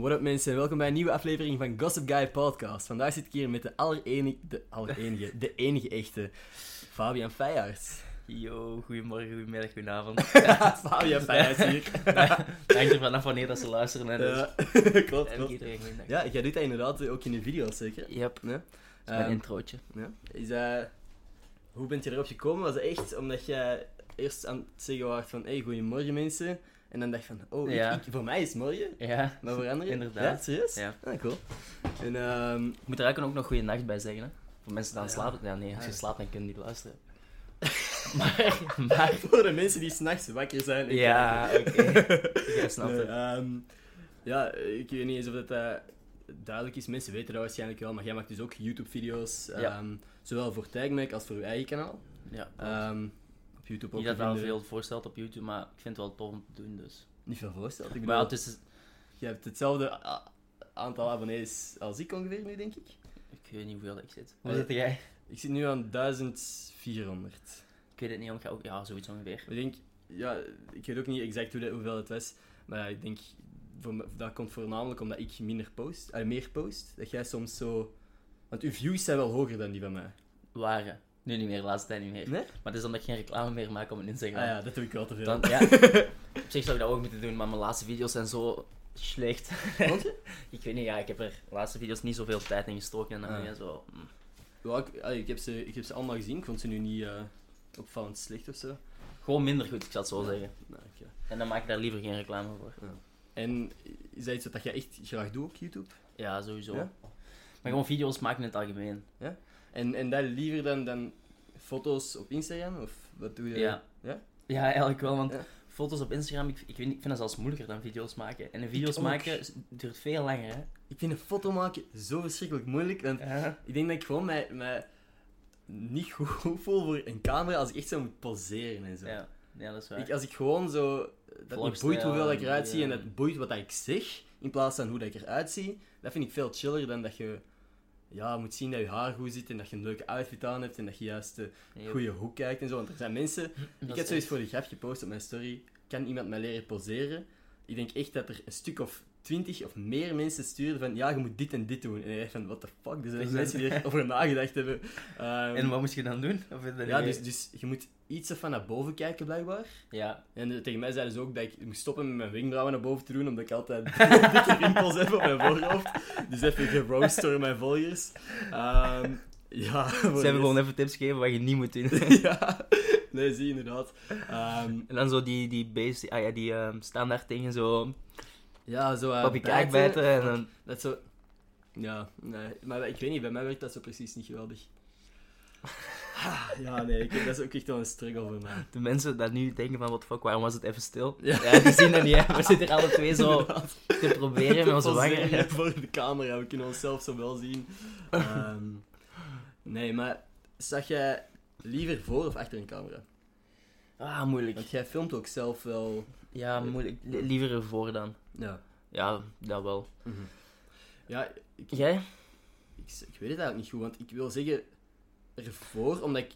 What up mensen, welkom bij een nieuwe aflevering van Gossip Guy Podcast. Vandaag zit ik hier met de allerenige, de allerenige, de enige echte Fabian Feyarts. Yo, goedemorgen, goedemiddag, goedenavond. Fabian Feyarts hier. Dank je vanaf wanneer dat ze luisteren. Hè, dus. Ja, klopt, En klopt. iedereen. Ja, jij doet dat inderdaad ook in je video's zeker? Yep, Ja. dat is Ehm, introotje. ja. Is. Hoe bent je erop gekomen? Was het echt omdat jij eerst aan het zeggen was van hey, goedemorgen mensen. En dan dacht je van, oh, ik- ik, voor mij is het morgen. Ja, Maar voor anderen? Inderdaad. Ja, serieus? Ja. Ah, cool. En ehm, ik moet er eigenlijk ook nog goede nacht bij zeggen. Hè. Voor mensen die aan Ja. slapen. Ja, nee, als je Ja. slaapt dan kun je niet luisteren. maar, maar, voor de mensen die s'nachts wakker zijn. en ja, kijken. oké. Jij snapt Nee, het. ehm, ja, ik weet niet eens of dat eh, duidelijk is. Mensen weten dat waarschijnlijk wel, maar jij maakt dus ook YouTube-video's. Ja. ehm, zowel voor TagMac als voor uw eigen kanaal. Ja, Ehm, op YouTube ook niet dat veel voorstelt op YouTube, maar ik vind het wel tof om te doen. Dus. Niet veel voorstelt. Ik Maar ja, het is, je hebt hetzelfde aantal abonnees als ik ongeveer nu, denk ik. ik weet niet hoeveel ik zit. Hoe Eh, zit jij? Ik zit nu aan 1400. Ik weet het niet, omdat ik ook, ja, zoiets ongeveer. Ik denk, ja, ik weet ook niet exact hoe dat, hoeveel het was, maar ik denk, voor, me- dat komt voornamelijk omdat ik minder post, eh, meer post. Dat jij soms zo... Want uw views zijn wel hoger dan die van mij. Waren. Nu niet meer, de laatste tijd niet meer. Nee? Maar het is omdat ik geen reclame meer maak op mijn Instagram. Ah ja, dat doe ik wel te veel. Dan, ja, op zich zou ik dat ook moeten doen, maar mijn laatste video's zijn zo slecht. Ik weet niet, ja, ik heb er de laatste video's niet zoveel tijd in gestoken en dan Ah. je zo... mm. Ja, ik, ah, ik, heb ze, ik heb ze allemaal gezien, ik vond ze nu niet eh, opvallend slecht of zo. Gewoon minder goed, ik zal het zo Ja. zeggen. Nou, oké. En dan maak ik daar liever geen reclame voor. En is dat iets wat je echt graag doet op YouTube? Ja, sowieso. Ja? Maar gewoon video's maken in het algemeen. En, en dat liever dan, dan foto's op Instagram? Of wat doe je? Ja. Ja? Ja, eigenlijk wel, want Ja. foto's op Instagram, ik, ik, weet ik vind dat zelfs moeilijker dan video's maken. En een video's maken duurt veel langer, hè. Ik vind een foto maken zo verschrikkelijk moeilijk, want Ja. ik denk dat ik gewoon mij, mij niet goed voel voor een camera als ik echt zo moet poseren en zo. Ja, ja dat is waar. Ik, als ik gewoon zo... Dat boeit hoeveel ik eruit zie en dat het boeit wat ik zeg, in plaats van hoe dat ik eruit zie, dat vind ik veel chiller dan dat je ja, moet zien dat je haar goed zit en dat je een leuke outfit aan hebt en dat je juist de goede hoek kijkt en zo. Want er zijn mensen... Ik heb zoiets voor de grap gepost op mijn story. Kan iemand mij leren poseren? Ik denk echt dat er een stuk of twintig of meer mensen sturen van ja, je moet dit en dit doen. En dacht van, what the fuck? Er zijn mensen die erover nagedacht hebben. Ehm, En wat moest je dan doen? Of ja, dus, dus je moet iets ervan naar boven kijken, blijkbaar. Ja, En eh, tegen mij zeiden ze ook dat ik moest stoppen met mijn wenkbrauwen naar boven te doen, omdat ik altijd dikke rimpels heb op mijn voorhoofd. Dus even geroost door mijn volgers. Ehm, ja, ze hebben gewoon even tips gegeven wat je niet moet doen. ja, nee, zie je inderdaad. Ehm, En dan zo die, die base, ah ja, die standaard dingen zo ja, zo... eh, op je kaak bijten en dan... Dat zo... Ja, nee. Maar ik weet niet, bij mij werkt dat zo precies niet geweldig. Ja, nee, ik, dat is ook echt wel een struggle voor mij. De mensen dat nu denken van, wat fuck, waarom was het even stil? Ja. Ja, die zien dat niet, hè. We zitten hier alle twee zo Inderdaad. te proberen met onze wangen. voor de camera, we kunnen onszelf zo wel zien. Ehm, nee, maar zag jij liever voor of achter een camera? Ah, moeilijk. Want jij filmt ook zelf wel... Ja, moeilijk. Li- Liever ervoor dan. Ja. Ja, dat wel. Mhm. Ja, ik, Jij? Ik, ik weet het eigenlijk niet goed, want ik wil zeggen ervoor, omdat ik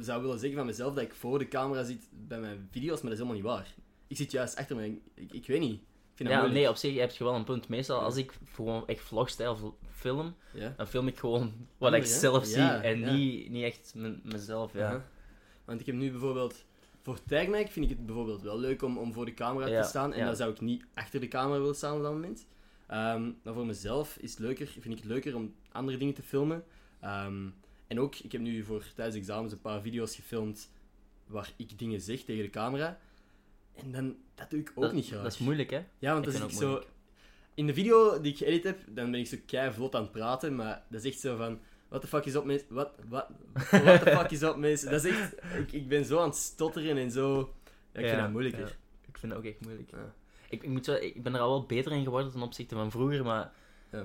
zou willen zeggen van mezelf dat ik voor de camera zit bij mijn video's, maar dat is helemaal niet waar. Ik zit juist achter mijn... Ik, ik weet niet. Ik vind dat Ja, moeilijk. nee, op zich heb je wel een punt. Meestal als ik gewoon echt vlogstijl film, Ja? dan film ik gewoon wat ik hè? zelf zie en niet, niet echt me- mezelf, ja. Want ik heb nu bijvoorbeeld... Voor TagMac vind ik het bijvoorbeeld wel leuk om, om voor de camera Ja, te staan. En ja. dan zou ik niet achter de camera willen staan op dat moment. Ehm, maar voor mezelf is het leuker, vind ik het leuker om andere dingen te filmen. Ehm, en ook, ik heb nu voor tijdens examens een paar video's gefilmd waar ik dingen zeg tegen de camera. En dan, dat doe ik ook dat, niet graag. dat is moeilijk, hè? Ja, want Ik ik ook zo... In de video die ik geëdit heb, dan ben ik zo kei vlot aan het praten, maar dat is echt zo van... What the fuck is op, mensen? Wat? Wat? What the fuck is op, mensen? Dat is echt... Ik, ik ben zo aan het stotteren en zo... Ja, ik vind dat moeilijker. Ik vind dat ook echt moeilijk. Ik, ik, moet zo, ik ben er al wel beter in geworden ten opzichte van vroeger, maar... Oh,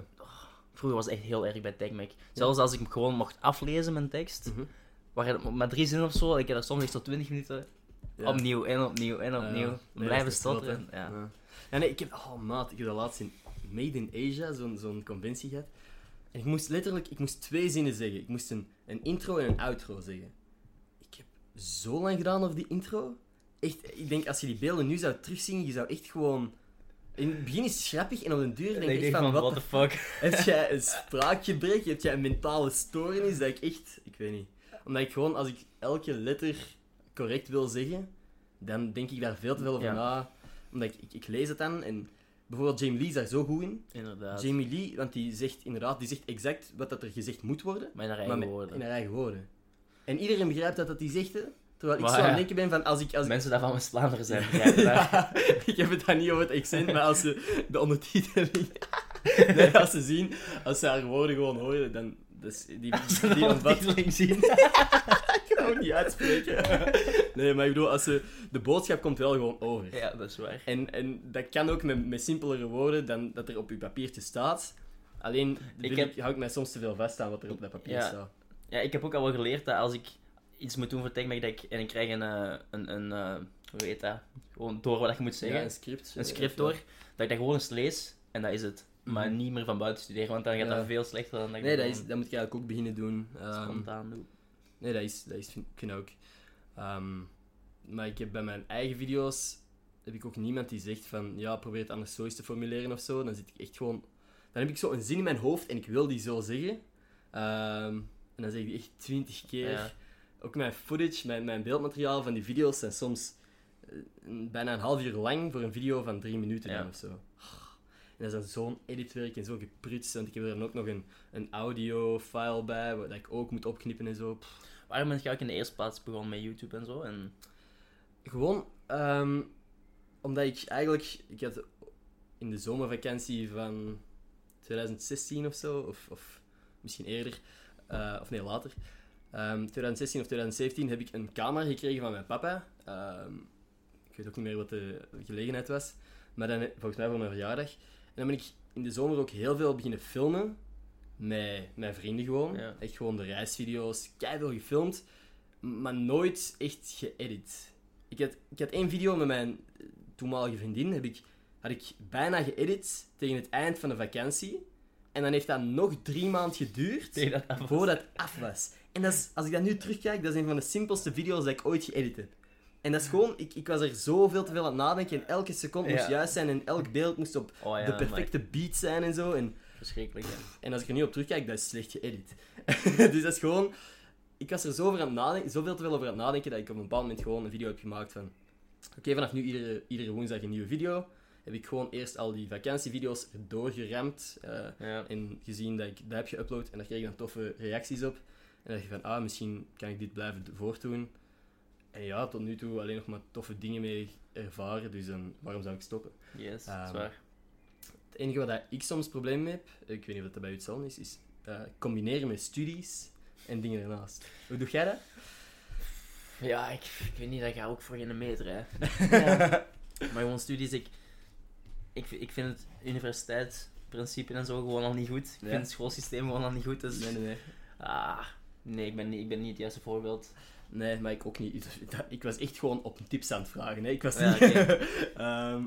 vroeger was het echt heel erg bij TechMac. Zelfs als ik hem gewoon mocht aflezen, mijn tekst, Mhm. maar drie zinnen of zo, ik heb er soms echt tot 20 minuten opnieuw en opnieuw en opnieuw. Nee, blijven stotteren. Ja. Ja, nee, ik heb... Oh, maat, ik heb dat laatst in Made in Asia, zo'n zo'n conventie gehad. En ik moest letterlijk... Ik moest twee zinnen zeggen. Ik moest een, een intro en een outro zeggen. Ik heb zo lang gedaan over die intro. Echt, ik denk, als je die beelden nu zou terugzien, je zou echt gewoon... In het begin is het grappig en op den duur En denk ik echt van, van, wat what the fuck. Heb jij een spraakgebrek? Heb jij een mentale stoornis? Dat ik echt... Ik weet niet. Omdat ik gewoon, als ik elke letter correct wil zeggen, dan denk ik daar veel te veel over Ja. na. Omdat ik, ik, ik lees het dan en... Bijvoorbeeld Jamie Lee is daar zo goed in. Inderdaad. Jamie Lee, want die zegt inderdaad, die zegt exact wat dat er gezegd moet worden. Maar in haar maar eigen met- woorden. in haar eigen woorden. En iedereen begrijpt dat dat die zegt, hè. Terwijl ik Maar zo aan het denken ben van, als ik... Als ik Mensen daarvan West-Vlaanderen zijn, ja, ik heb het dan niet over het accent, maar als ze de ondertiteling... nee, als ze zien, als ze haar woorden gewoon horen, dan... Dus die, die ontvat... ondertiteling zien. Ik ook niet uitspreken. Nee, maar ik bedoel, als ze... De boodschap komt wel gewoon over. Ja, dat is waar. En, en dat kan ook met, met simpelere woorden dan dat er op je papiertje staat. Alleen Ik ik heb- hou ik mij soms te veel vast aan wat er op dat papier Ja. staat. Ja, ik heb ook al wel geleerd dat als ik iets moet doen voor TechMac, dat ik, en ik krijg een, eh, een, een eh, hoe heet dat? Gewoon door wat je moet zeggen. Ja, een script. een script door, dat ik dat gewoon eens lees en dat is het. Maar Mhm. niet meer van buiten studeren, want dan gaat Ja. dat veel slechter dan dat ik Nee, dat, gewoon is, dat moet ik eigenlijk ook beginnen doen. Ehm, spontaan doe. Nee, dat is, dat is vind, ook. Ehm, maar ik heb bij mijn eigen video's heb ik ook niemand die zegt van ja, probeer het anders zo eens te formuleren of zo. Dan zit ik echt gewoon. Dan heb ik zo een zin in mijn hoofd en ik wil die zo zeggen. Ehm, en dan zeg ik die echt twintig keer. Ja. Ook mijn footage, mijn, mijn beeldmateriaal van die video's zijn soms eh, bijna een half uur lang voor een video van drie minuten Ja. dan of zo. En dat is dan zo'n editwerk en zo geprutst, want ik heb er dan ook nog een, een audio-file bij, wat ik ook moet opknippen en zo. Pff. Waarom ben je ook in de eerste plaats begonnen met YouTube en zo? En, Gewoon ehm, omdat ik eigenlijk... Ik had in de zomervakantie van 2016 of zo, of, of misschien eerder, eh, of nee, later. Ehm, 2016 of 2017 heb ik een camera gekregen van mijn papa. Ehm, ik weet ook niet meer wat de gelegenheid was. Maar dan, volgens mij voor mijn verjaardag. En dan ben ik in de zomer ook heel veel beginnen filmen. Met mijn vrienden gewoon. Ja. Echt gewoon de reisvideo's. Keiveel gefilmd. Maar nooit echt geëdit. Ik had, ik had één video met mijn toenmalige vriendin. Heb ik, had ik bijna geëdit tegen het eind van de vakantie. En dan heeft dat nog drie maanden geduurd dat voordat het af was. En dat is, als ik dat nu terugkijk, dat is een van de simpelste video's dat ik ooit geëdit heb. En dat is gewoon, ik, ik was er zoveel te veel aan het nadenken en elke seconde moest Ja. juist zijn en elk beeld moest op Oh ja, de perfecte beat zijn en zo. En, Verschrikkelijk, ja. en als ik er nu op terugkijk, dat is slecht geëdit. dus dat is gewoon, ik was er zo over aan het nadenken, zoveel te veel over aan het nadenken dat ik op een bepaald moment gewoon een video heb gemaakt van, oké, vanaf nu iedere, iedere woensdag een nieuwe video. Heb ik gewoon eerst al die vakantievideo's erdoor geramd. eh, ja. en gezien dat ik dat heb geüpload en daar kreeg ik dan toffe reacties op. En dan dacht je van, ah, misschien kan ik dit blijven voortdoen. En ja, tot nu toe alleen nog maar toffe dingen mee ervaren, dus dan, waarom zou ik stoppen? Yes, Ehm, zwaar. Het enige waar ik soms problemen mee heb, ik weet niet of dat bij u hetzelfde is, is eh, combineren met studies en dingen ernaast. Hoe doe jij dat? Ja, ik, ik weet niet, dat ga ook voor geen meter, hè. Maar gewoon studies, ik, ik, ik vind het universiteitsprincipe en zo gewoon al niet goed. Ik Ja. vind het schoolsysteem gewoon al niet goed, dus... Nee, nee, nee. Ah, nee, ik ben niet, ik ben niet het juiste voorbeeld. Nee, maar ik ook niet. Ik was echt gewoon op tips aan het vragen. Hè. Ik was Ja, niet... Ehm,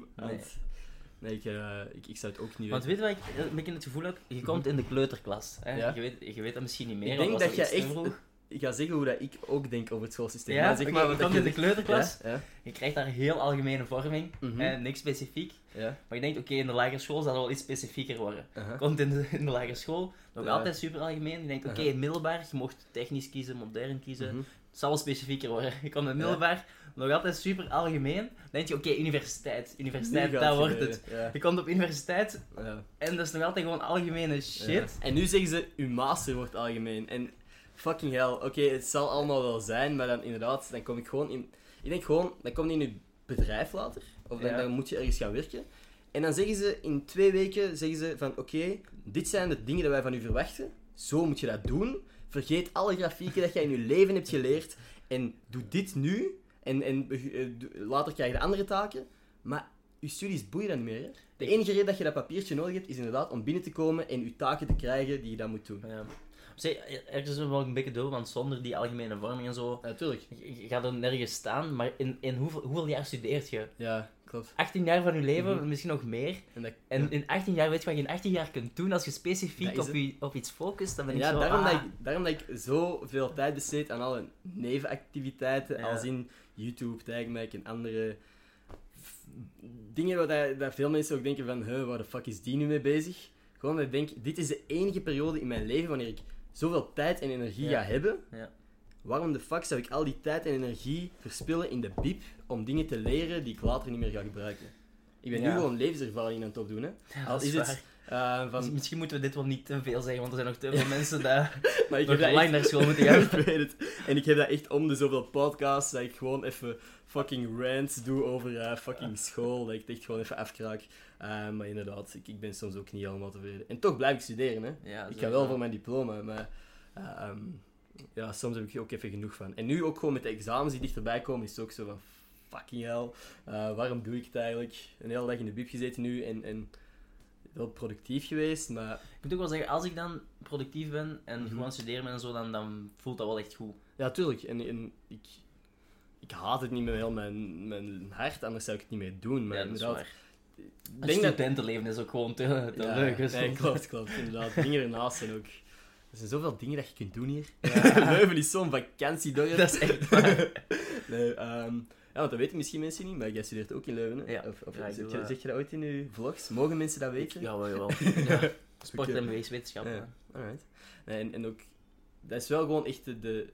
Nee. ik, eh, ik, ik zou het ook niet Want weten. weet je wat ik een beetje het gevoel heb? Je komt in de kleuterklas. Hè? Ja. Je, weet, je weet dat misschien niet meer. Ik want denk dat te echt... vroeg. Ik ga zeggen hoe dat ik ook denk over het schoolsysteem. Ja, maar zeg maar je komt in de je- kleuterklas. Ja, Je krijgt daar heel algemene vorming. Hè, niks specifiek. ja. Maar je denkt, oké, in de lagere school zal het wel iets specifieker worden. aha. Komt in de, in de lagere school, nog altijd super algemeen. Je denkt, oké, Aha. middelbaar, je mocht technisch kiezen, modern kiezen. Mhm. Zal wel specifieker worden. Je komt in middelbaar, nog altijd super algemeen. Dan denk je, oké, universiteit. Universiteit, dat wordt gebeuren, het. Ja. Je komt op universiteit Ja. en dat is nog altijd gewoon algemene shit. Ja. En nu zeggen ze, uw master wordt algemeen. En fucking hell, oké, het zal allemaal wel zijn, maar dan inderdaad, dan kom ik gewoon in... Ik denk gewoon, dan kom je in je bedrijf later, of dan, dan moet je ergens gaan werken. En dan zeggen ze, in twee weken, zeggen ze van, oké, dit zijn de dingen die wij van u verwachten. Zo moet je dat doen. Vergeet alle grafieken dat jij in je leven hebt geleerd. En doe dit nu. En, en eh, later krijg je de andere taken. Maar je studies boeien dan niet meer. Hè? De enige reden dat je dat papiertje nodig hebt, is inderdaad om binnen te komen en je taken te krijgen die je dan moet doen. Ja. Zeg, ergens is wel een beetje door, want zonder die algemene vorming en zo, Natuurlijk. je gaat er nergens staan. Maar in, in hoeveel, hoeveel jaar studeert je? Ja, klopt. 18 jaar van je leven, Mhm. misschien nog meer. En, dat, En ja. in 18 jaar weet je wat je in 18 jaar kunt doen als je specifiek op, je, op iets focust. Dan ben ik ja, zo, daarom, ah, dat ik, daarom dat ik zoveel tijd besteed aan alle nevenactiviteiten, Ja. als in YouTube, Tagmac en andere dingen waar dat, dat veel mensen ook denken van, huh, waar de fuck is die nu mee bezig? Gewoon dat ik denk, dit is de enige periode in mijn leven wanneer ik zoveel tijd en energie Ja. ga hebben. Ja. Waarom de fuck zou ik al die tijd en energie verspillen in de biep om dingen te leren die ik later niet meer ga gebruiken? Ik ben nu gewoon levenservaring aan het opdoen, hè. Ja, Al dat is is het eh, van... Misschien moeten we dit wel niet te veel zeggen, want er zijn nog te veel mensen daar Maar ik heb dat lang echt- naar school moeten gaan. ik weet het. En ik heb dat echt om de zoveel podcasts, dat ik gewoon even fucking rants doe over eh, fucking school, dat ik het echt gewoon even afkraak. Eh, maar inderdaad, ik, ik ben soms ook niet helemaal tevreden. En toch blijf ik studeren, hè. Ja, Ik ga wel voor mijn diploma, maar eh, ehm, ja, soms heb ik er ook even genoeg van. En nu ook gewoon met de examens die dichterbij komen, is het ook zo van fucking hell, eh, waarom doe ik het eigenlijk? Een hele dag in de bib gezeten nu en, en wel productief geweest, maar Ik moet ook wel zeggen, als ik dan productief ben en Mhm. gewoon studeren ben en zo, dan, dan voelt dat wel echt goed. ja, tuurlijk. En, en ik, ik haat het niet met heel mijn, mijn hart, anders zou ik het niet meer doen. Maar ja, dat is inderdaad, waar. Ik Het denk dat... studentenleven is ook gewoon te, te Ja, leuk. nee, klopt, klopt. Inderdaad, dingen ernaast zijn ook... Er zijn zoveel dingen dat je kunt doen hier. Ja. Leuven is zo'n vakantiedorp. Dat is echt waar. Nee, ehm, ja, want dat weten misschien mensen niet, maar jij studeert ook in Leuven. Hè? Ja. Of, of Ja, zeg, doe, je, zeg je dat ooit in je vlogs? Mogen mensen dat weten? Ja, wel. Ja. Sport en. Ja, ja. alright. Nee, en, en ook, dat is wel gewoon echt de, de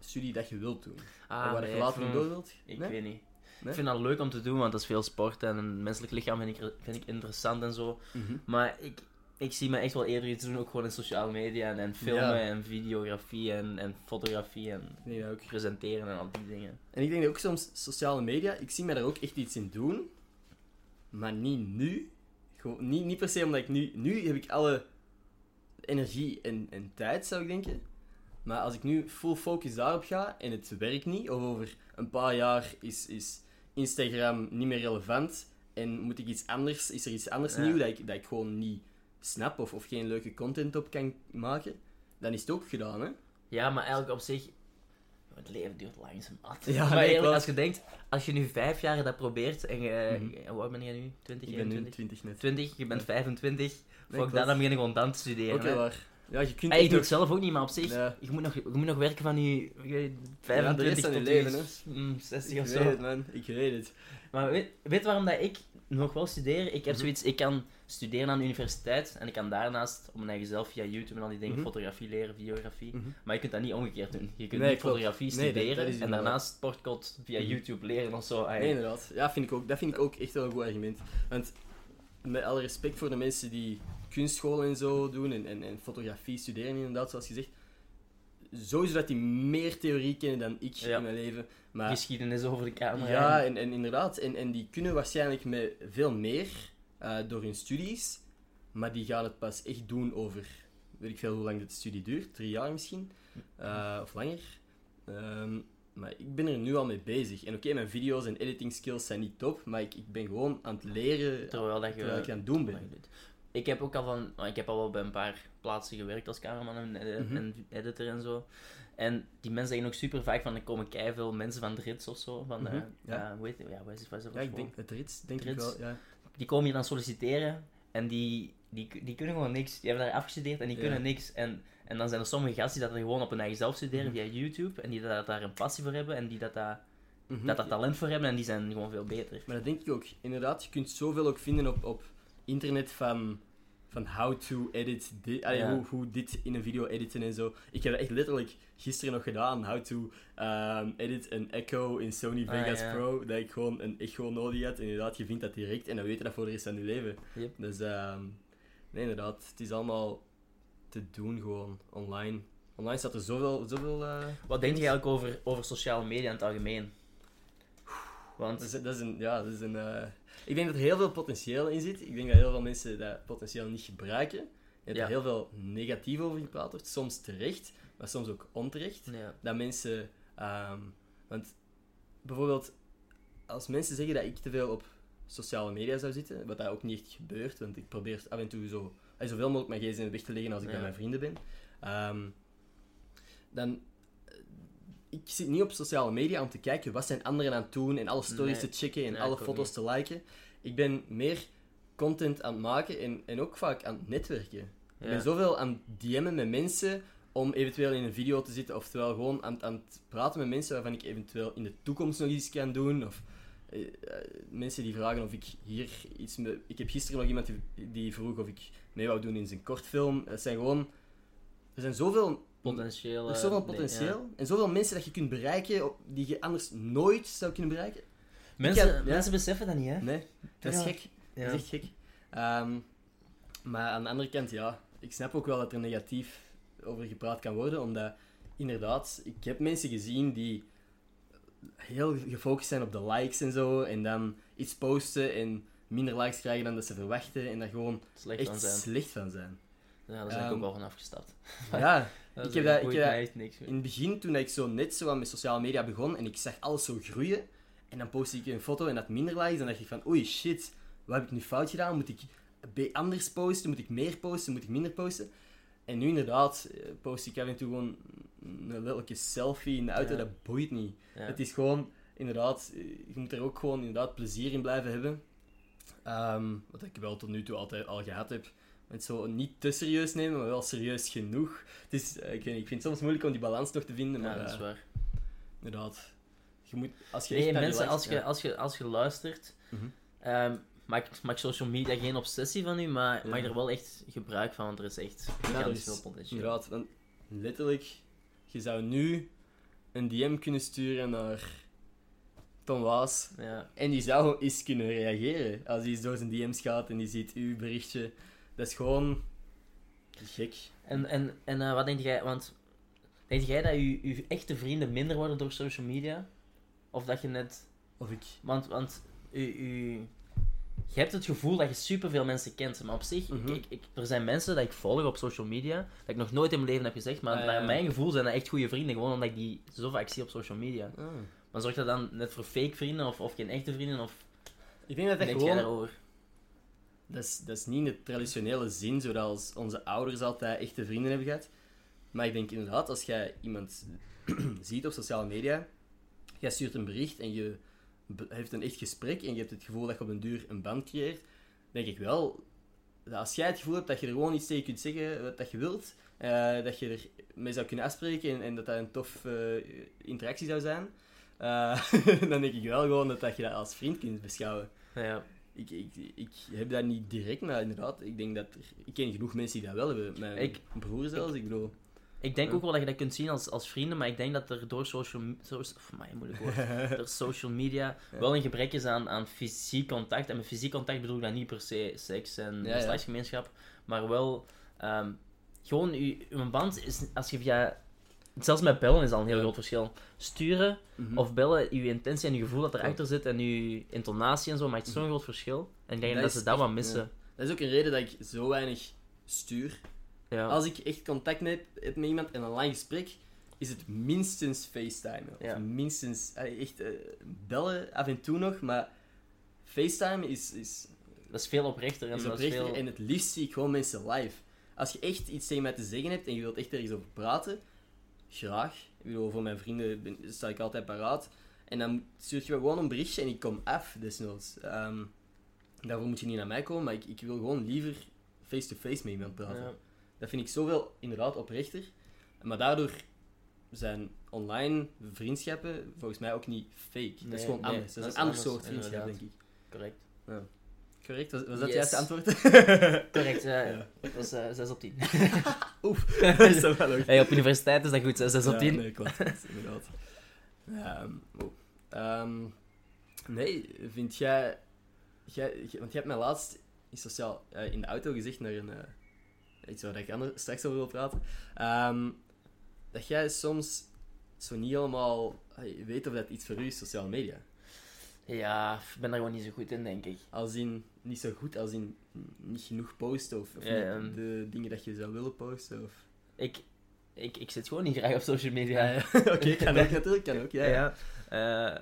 studie dat je wilt doen. Ah, waar nee, je later vind- door wilt. Ik Nee? weet niet. Nee? Ik vind dat leuk om te doen, want dat is veel sport en een menselijk lichaam vind ik, vind ik interessant en zo. Mhm. Maar ik, ik zie me echt wel eerder iets doen, ook gewoon in sociale media en, en filmen Ja. en videografie en, en fotografie en dat ook. presenteren en al die dingen. En ik denk ook soms sociale media, ik zie mij daar ook echt iets in doen, maar niet nu. Gewoon, niet, niet per se omdat ik nu... Nu heb ik alle energie en, en tijd, zou ik denken. Maar als ik nu full focus daarop ga en het werkt niet, of over een paar jaar is, is Instagram niet meer relevant en moet ik iets anders, is er iets anders Ja. nieuw dat ik, dat ik gewoon niet snap of, of geen leuke content op kan maken, dan is het ook gedaan, hè? Ja, maar eigenlijk op zich... Het leven duurt langzaam af. Ja, maar nee, eerlijk, klopt. als je denkt, als je nu vijf jaar dat probeert en je... Mhm. Hoe oud ben jij nu? 20, Ik ben nu 21? 20 net. 20, je bent 25. Nee, dat, dan begin je gewoon dan te studeren. Heel waar. Ja, je kunt ik doe het zelf ook niet, maar op zich, Ja. je, moet nog, je moet nog werken van je, je 25 rest van je tot leven, mm, 60 Ik of weet zo. het, man. Ik weet het. Maar weet, weet waarom dat ik nog wel studeer? Ik heb Mhm. zoiets, ik kan studeren aan de universiteit en ik kan daarnaast op mijn eigen zelf via YouTube en al die dingen Mhm. fotografie leren, videografie. Mhm. Maar je kunt dat niet omgekeerd doen. Je kunt Nee, niet klopt. fotografie Nee, dat- studeren dat en daarnaast sportcode via. YouTube leren of zo. Nee, inderdaad. Ja, vind ik ook, dat vind ik ook echt wel een goed argument. Want met alle respect voor de mensen die kunstschool en zo doen en, en, en fotografie studeren, inderdaad, zoals gezegd. Sowieso dat die meer theorie kennen dan ik Ja. in mijn leven. Maar Geschiedenis over de camera. ja, en, en inderdaad. En, en die kunnen waarschijnlijk met veel meer eh, door hun studies. Maar die gaan het pas echt doen over, weet ik veel hoe lang de studie duurt. Drie jaar misschien. Eh, of langer. Ehm, maar ik ben er nu al mee bezig. En oké, mijn video's en editing skills zijn niet top. Maar ik, ik ben gewoon aan het leren Terwijl dat je... terwijl ik aan het doen je ben. Ik heb ook al van, ik heb al wel bij een paar plaatsen gewerkt als cameraman en, Mhm. en editor en zo. En die mensen zeggen ook super vaak van, er komen veel mensen van de rits of zo. Van, Mhm, eh, ja. ja, hoe heet het? Ja, wat is het? Wat is het Ja, ik denk het rits, denk ik Rits. wel. Ja. Die komen hier dan solliciteren en die, die, die kunnen gewoon niks. Die hebben daar afgestudeerd en die Ja. kunnen niks. En, en dan zijn er sommige gasten die dat er gewoon op hun eigen zelf studeren Mhm. via YouTube. En die dat daar een passie voor hebben en die dat, dat, Mhm. dat, dat talent voor hebben en die zijn gewoon veel beter. Maar dat denk ik ook. Inderdaad, je kunt zoveel ook vinden op, op internet van, van how to edit dit. allee, Ja. hoe, hoe dit in een video editen en zo. Ik heb dat echt letterlijk gisteren nog gedaan. How to ehm, edit een Echo in Sony Ah, Vegas ja. Pro. Dat ik gewoon een echo nodig had. En inderdaad, je vindt dat direct. En dan weet je dat voor de rest van je leven. Yep. Dus ehm, nee, inderdaad. Het is allemaal te doen gewoon online. Online staat er zoveel... zoveel eh, Wat denk je eigenlijk over, over sociale media in het algemeen? Want Dat is, dat is een, ja, dat is een, eh, ik denk dat er heel veel potentieel in zit. Ik denk dat heel veel mensen dat potentieel niet gebruiken. En dat Ja. er heel veel negatief over gepraat wordt. Soms terecht, maar soms ook onterecht. ja, Dat mensen... ehm, want bijvoorbeeld, als mensen zeggen dat ik te veel op sociale media zou zitten, wat dat ook niet echt gebeurt, want ik probeer af en toe zo, eh, zoveel mogelijk mijn gsm weg te leggen als ik Ja. bij mijn vrienden ben, ehm, dan... Ik zit niet op sociale media om te kijken wat zijn anderen aan het doen en alle stories Nee. te checken en Nee, alle foto's niet. te liken. Ik ben meer content aan het maken en, en ook vaak aan het netwerken. Ik ben zoveel aan het DM'en met mensen om eventueel in een video te zitten, oftewel gewoon aan, aan het praten met mensen waarvan ik eventueel in de toekomst nog iets kan doen. Of eh, eh, mensen die vragen of ik hier iets... Me, ik heb gisteren nog iemand die, die vroeg of ik mee wou doen in zijn kortfilm. Het zijn gewoon... Er zijn zoveel Potentieel. er is zoveel nee, potentieel. ja. En zoveel mensen dat je kunt bereiken die je anders nooit zou kunnen bereiken. Mensen, ja. mensen beseffen dat niet, hè? Nee, dat is gek. Dat is echt gek. Ehm, maar aan de andere kant, ja, ik snap ook wel dat er negatief over gepraat kan worden, omdat inderdaad, ik heb mensen gezien die heel gefocust zijn op de likes en zo, en dan iets posten en minder likes krijgen dan dat ze verwachten, en daar gewoon Slecht van echt zijn. slecht van zijn. Ja, daar ben ik Ehm, ook wel van afgestapt. Ja, Dat ik heb dat- ik heb echt niks meer. in het begin, toen ik zo net zo aan met sociale media begon en ik zag alles zo groeien, en dan postte ik een foto en dat minder likes, dan dacht ik van, oei shit, wat heb ik nu fout gedaan? Moet ik anders posten? Moet ik meer posten? Moet ik minder posten? En nu inderdaad, eh, post ik af en toe gewoon een lelijke selfie in de auto, Ja. dat boeit niet. Ja. Het is gewoon, inderdaad, eh, je moet er ook gewoon inderdaad plezier in blijven hebben. Ehm, wat ik wel tot nu toe altijd al gehad heb. Het zo niet te serieus nemen, maar wel serieus genoeg. Het is, eh, ik, weet niet, ik vind het soms moeilijk om die balans nog te vinden, maar ja, dat is eh, waar. inderdaad. Je moet, als je Nee, mensen, als je, ja. als, je, als je luistert, Mhm. ehm, maak, maak social media geen obsessie van u, maar Ja. maak er wel echt gebruik van, want er is echt Ja, is veel potentieel. Inderdaad, want letterlijk, je zou nu een DM kunnen sturen naar Tom Waas. Ja. En die zou eens kunnen reageren als hij eens door zijn DM's gaat en die ziet uw berichtje. Dat is gewoon gek. En, en, en eh, wat denk jij, want denk jij dat je, je echte vrienden minder worden door social media? Of dat je net, Of ik. want, want u, u, je hebt het gevoel dat je superveel mensen kent, maar op zich, Mhm. ik, ik, er zijn mensen dat ik volg op social media, dat ik nog nooit in mijn leven heb gezegd, maar Ah, naar ja. mijn gevoel zijn dat echt goede vrienden, gewoon omdat ik die zo vaak zie op social media. Ah. Maar zorgt dat dan net voor fake vrienden of, of geen echte vrienden? Of Ik denk dat dat denk jij gewoon. Dat is, dat niet in de traditionele zin, zoals onze ouders altijd echte vrienden hebben gehad. Maar ik denk inderdaad, als jij iemand ziet op sociale media, jij stuurt een bericht en je heeft een echt gesprek en je hebt het gevoel dat je op een duur een band creëert, denk ik wel dat als jij het gevoel hebt dat je er gewoon iets tegen kunt zeggen wat dat je wilt, eh, dat je er mee zou kunnen afspreken en, en dat dat een tof eh, interactie zou zijn, eh, dan denk ik wel gewoon dat, dat je dat als vriend kunt beschouwen. Ja, Ik, ik, ik heb dat niet direct, maar inderdaad, ik denk dat er, ik ken genoeg mensen die dat wel hebben. Mijn Ik- broer zelfs, ik bedoel. ik denk Ja. ook wel dat je dat kunt zien als, als vrienden, maar ik denk dat er door social, so, moeilijk woord, door social media Ja. wel een gebrek is aan, aan fysiek contact. En met fysiek contact bedoel ik dan niet per se seks en Ja, ja. maar wel ehm, gewoon uw, uw band is, als je via, zelfs met bellen is al een heel groot verschil. Sturen Mhm. of bellen, uw intentie en uw gevoel dat erachter zit en uw intonatie en zo maakt zo'n groot verschil. En ik denk Dat dat, ze dat echt- missen. Dat is ook een reden dat ik zo weinig stuur. Ja. Als ik echt contact heb, met iemand en een lang gesprek, is het minstens FaceTime. Of Ja. minstens eh, echt eh, bellen af en toe nog, maar FaceTime is, is, Dat is veel oprechter. En is dat oprechter is veel... en het liefst zie ik gewoon mensen live. Als je echt iets tegen mij te zeggen hebt en je wilt echt ergens over praten, graag. Ik bedoel, voor mijn vrienden ben, sta ik altijd paraat. En dan stuur je me gewoon een berichtje en ik kom af, desnoods. Ehm, daarvoor moet je niet naar mij komen, maar ik, ik wil gewoon liever face-to-face met iemand praten. Ja. Dat vind ik zoveel inderdaad oprechter. Maar daardoor zijn online vriendschappen volgens mij ook niet fake. dat is Nee, gewoon nee, anders. Dat, dat is een ander soort vriendschap, inderdaad. denk ik. Correct. Correct? Was, was dat Yes. het antwoord? Correct, ja. Ja. Dat is eh 6 op 10. Oef, dat is wel ook. hey, op universiteit is dat goed, 6 op Ja, 10. nee, klopt. inderdaad. Ehm, oh. Nee, vind jij, jij, Want je hebt mij laatst in, sociaal, eh, in de auto gezegd naar een... eh, iets waar ik ander, straks over wil praten. ehm, dat jij soms zo niet helemaal weet of dat iets voor u is, sociale media. Ja, ik ben daar gewoon niet zo goed in, denk ik. Als in, niet zo goed, als in niet genoeg posten of, of Ja, niet ja. de dingen dat je zou willen posten. Of... Ik, ik, ik zit gewoon niet graag op social media. Ja. Oké, kan ook natuurlijk, kan ook. Ja, ja. Eh,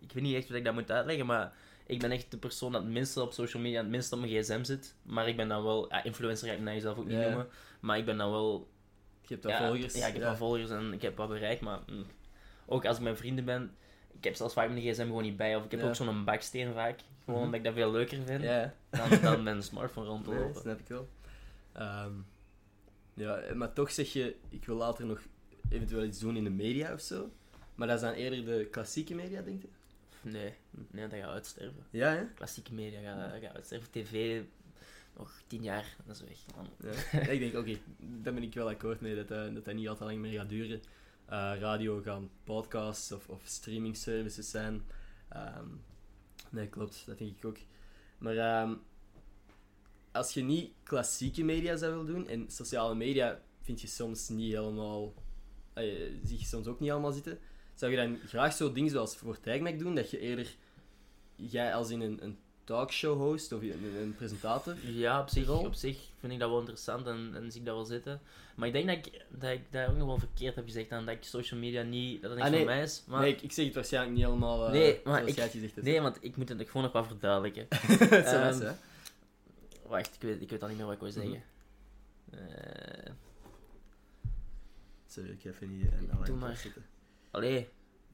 ik weet niet echt wat ik dat moet uitleggen, maar ik ben echt de persoon dat het minste op social media, het minste op mijn gsm zit. Maar ik ben dan wel, ja, influencer ga ik naar jezelf ook niet noemen, maar ik ben dan wel Je hebt wel volgers. Ja, ik heb wel volgers en ik heb wat bereikt, maar mm, ook als ik met vrienden ben, ik heb zelfs vaak mijn gsm gewoon niet bij. Of ik heb Ja. ook zo'n baksteen vaak, gewoon Mhm. omdat ik dat veel leuker vind, Ja, dan, dan mijn smartphone rond te nee, lopen. snap ik wel. Ehm, ja, maar toch zeg je, ik wil later nog eventueel iets doen in de media of zo. Maar dat is dan eerder de klassieke media, denk ik? Nee, nee, dat gaat uitsterven. Ja, hè? Klassieke media gaat, gaat uitsterven. TV, nog tien jaar, dat is weg. Ja. ik denk, oké, daar ben ik wel akkoord mee, dat dat, dat niet altijd lang meer gaat duren. Eh, radio gaan podcasts of, of streaming services zijn. Ehm, nee, klopt, dat denk ik ook. Maar ehm, als je niet klassieke media zou willen doen, en sociale media vind je soms niet helemaal, eh, zie je soms ook niet allemaal zitten, zou je dan graag zo dingen zoals voor doen, dat je eerder, jij als in een, een talkshow host of een, een presentator, Ja, op zich, Rol? op zich vind ik dat wel interessant en, en zie ik dat wel zitten. Maar ik denk dat ik, dat ik daar ook nog wel verkeerd heb gezegd aan dat ik social media niet, dat niks Ah, nee. voor mij is. Maar, Nee, ik, ik zeg het waarschijnlijk niet helemaal eh, Nee, maar ik- het nee, want ik moet het gewoon nog wat verduidelijken. Hè? Wacht, ik weet, ik weet al niet meer wat ik wil Mhm. zeggen. Eh, Sorry, ik ga even niet een alarm Doe maar. opzetten. allee,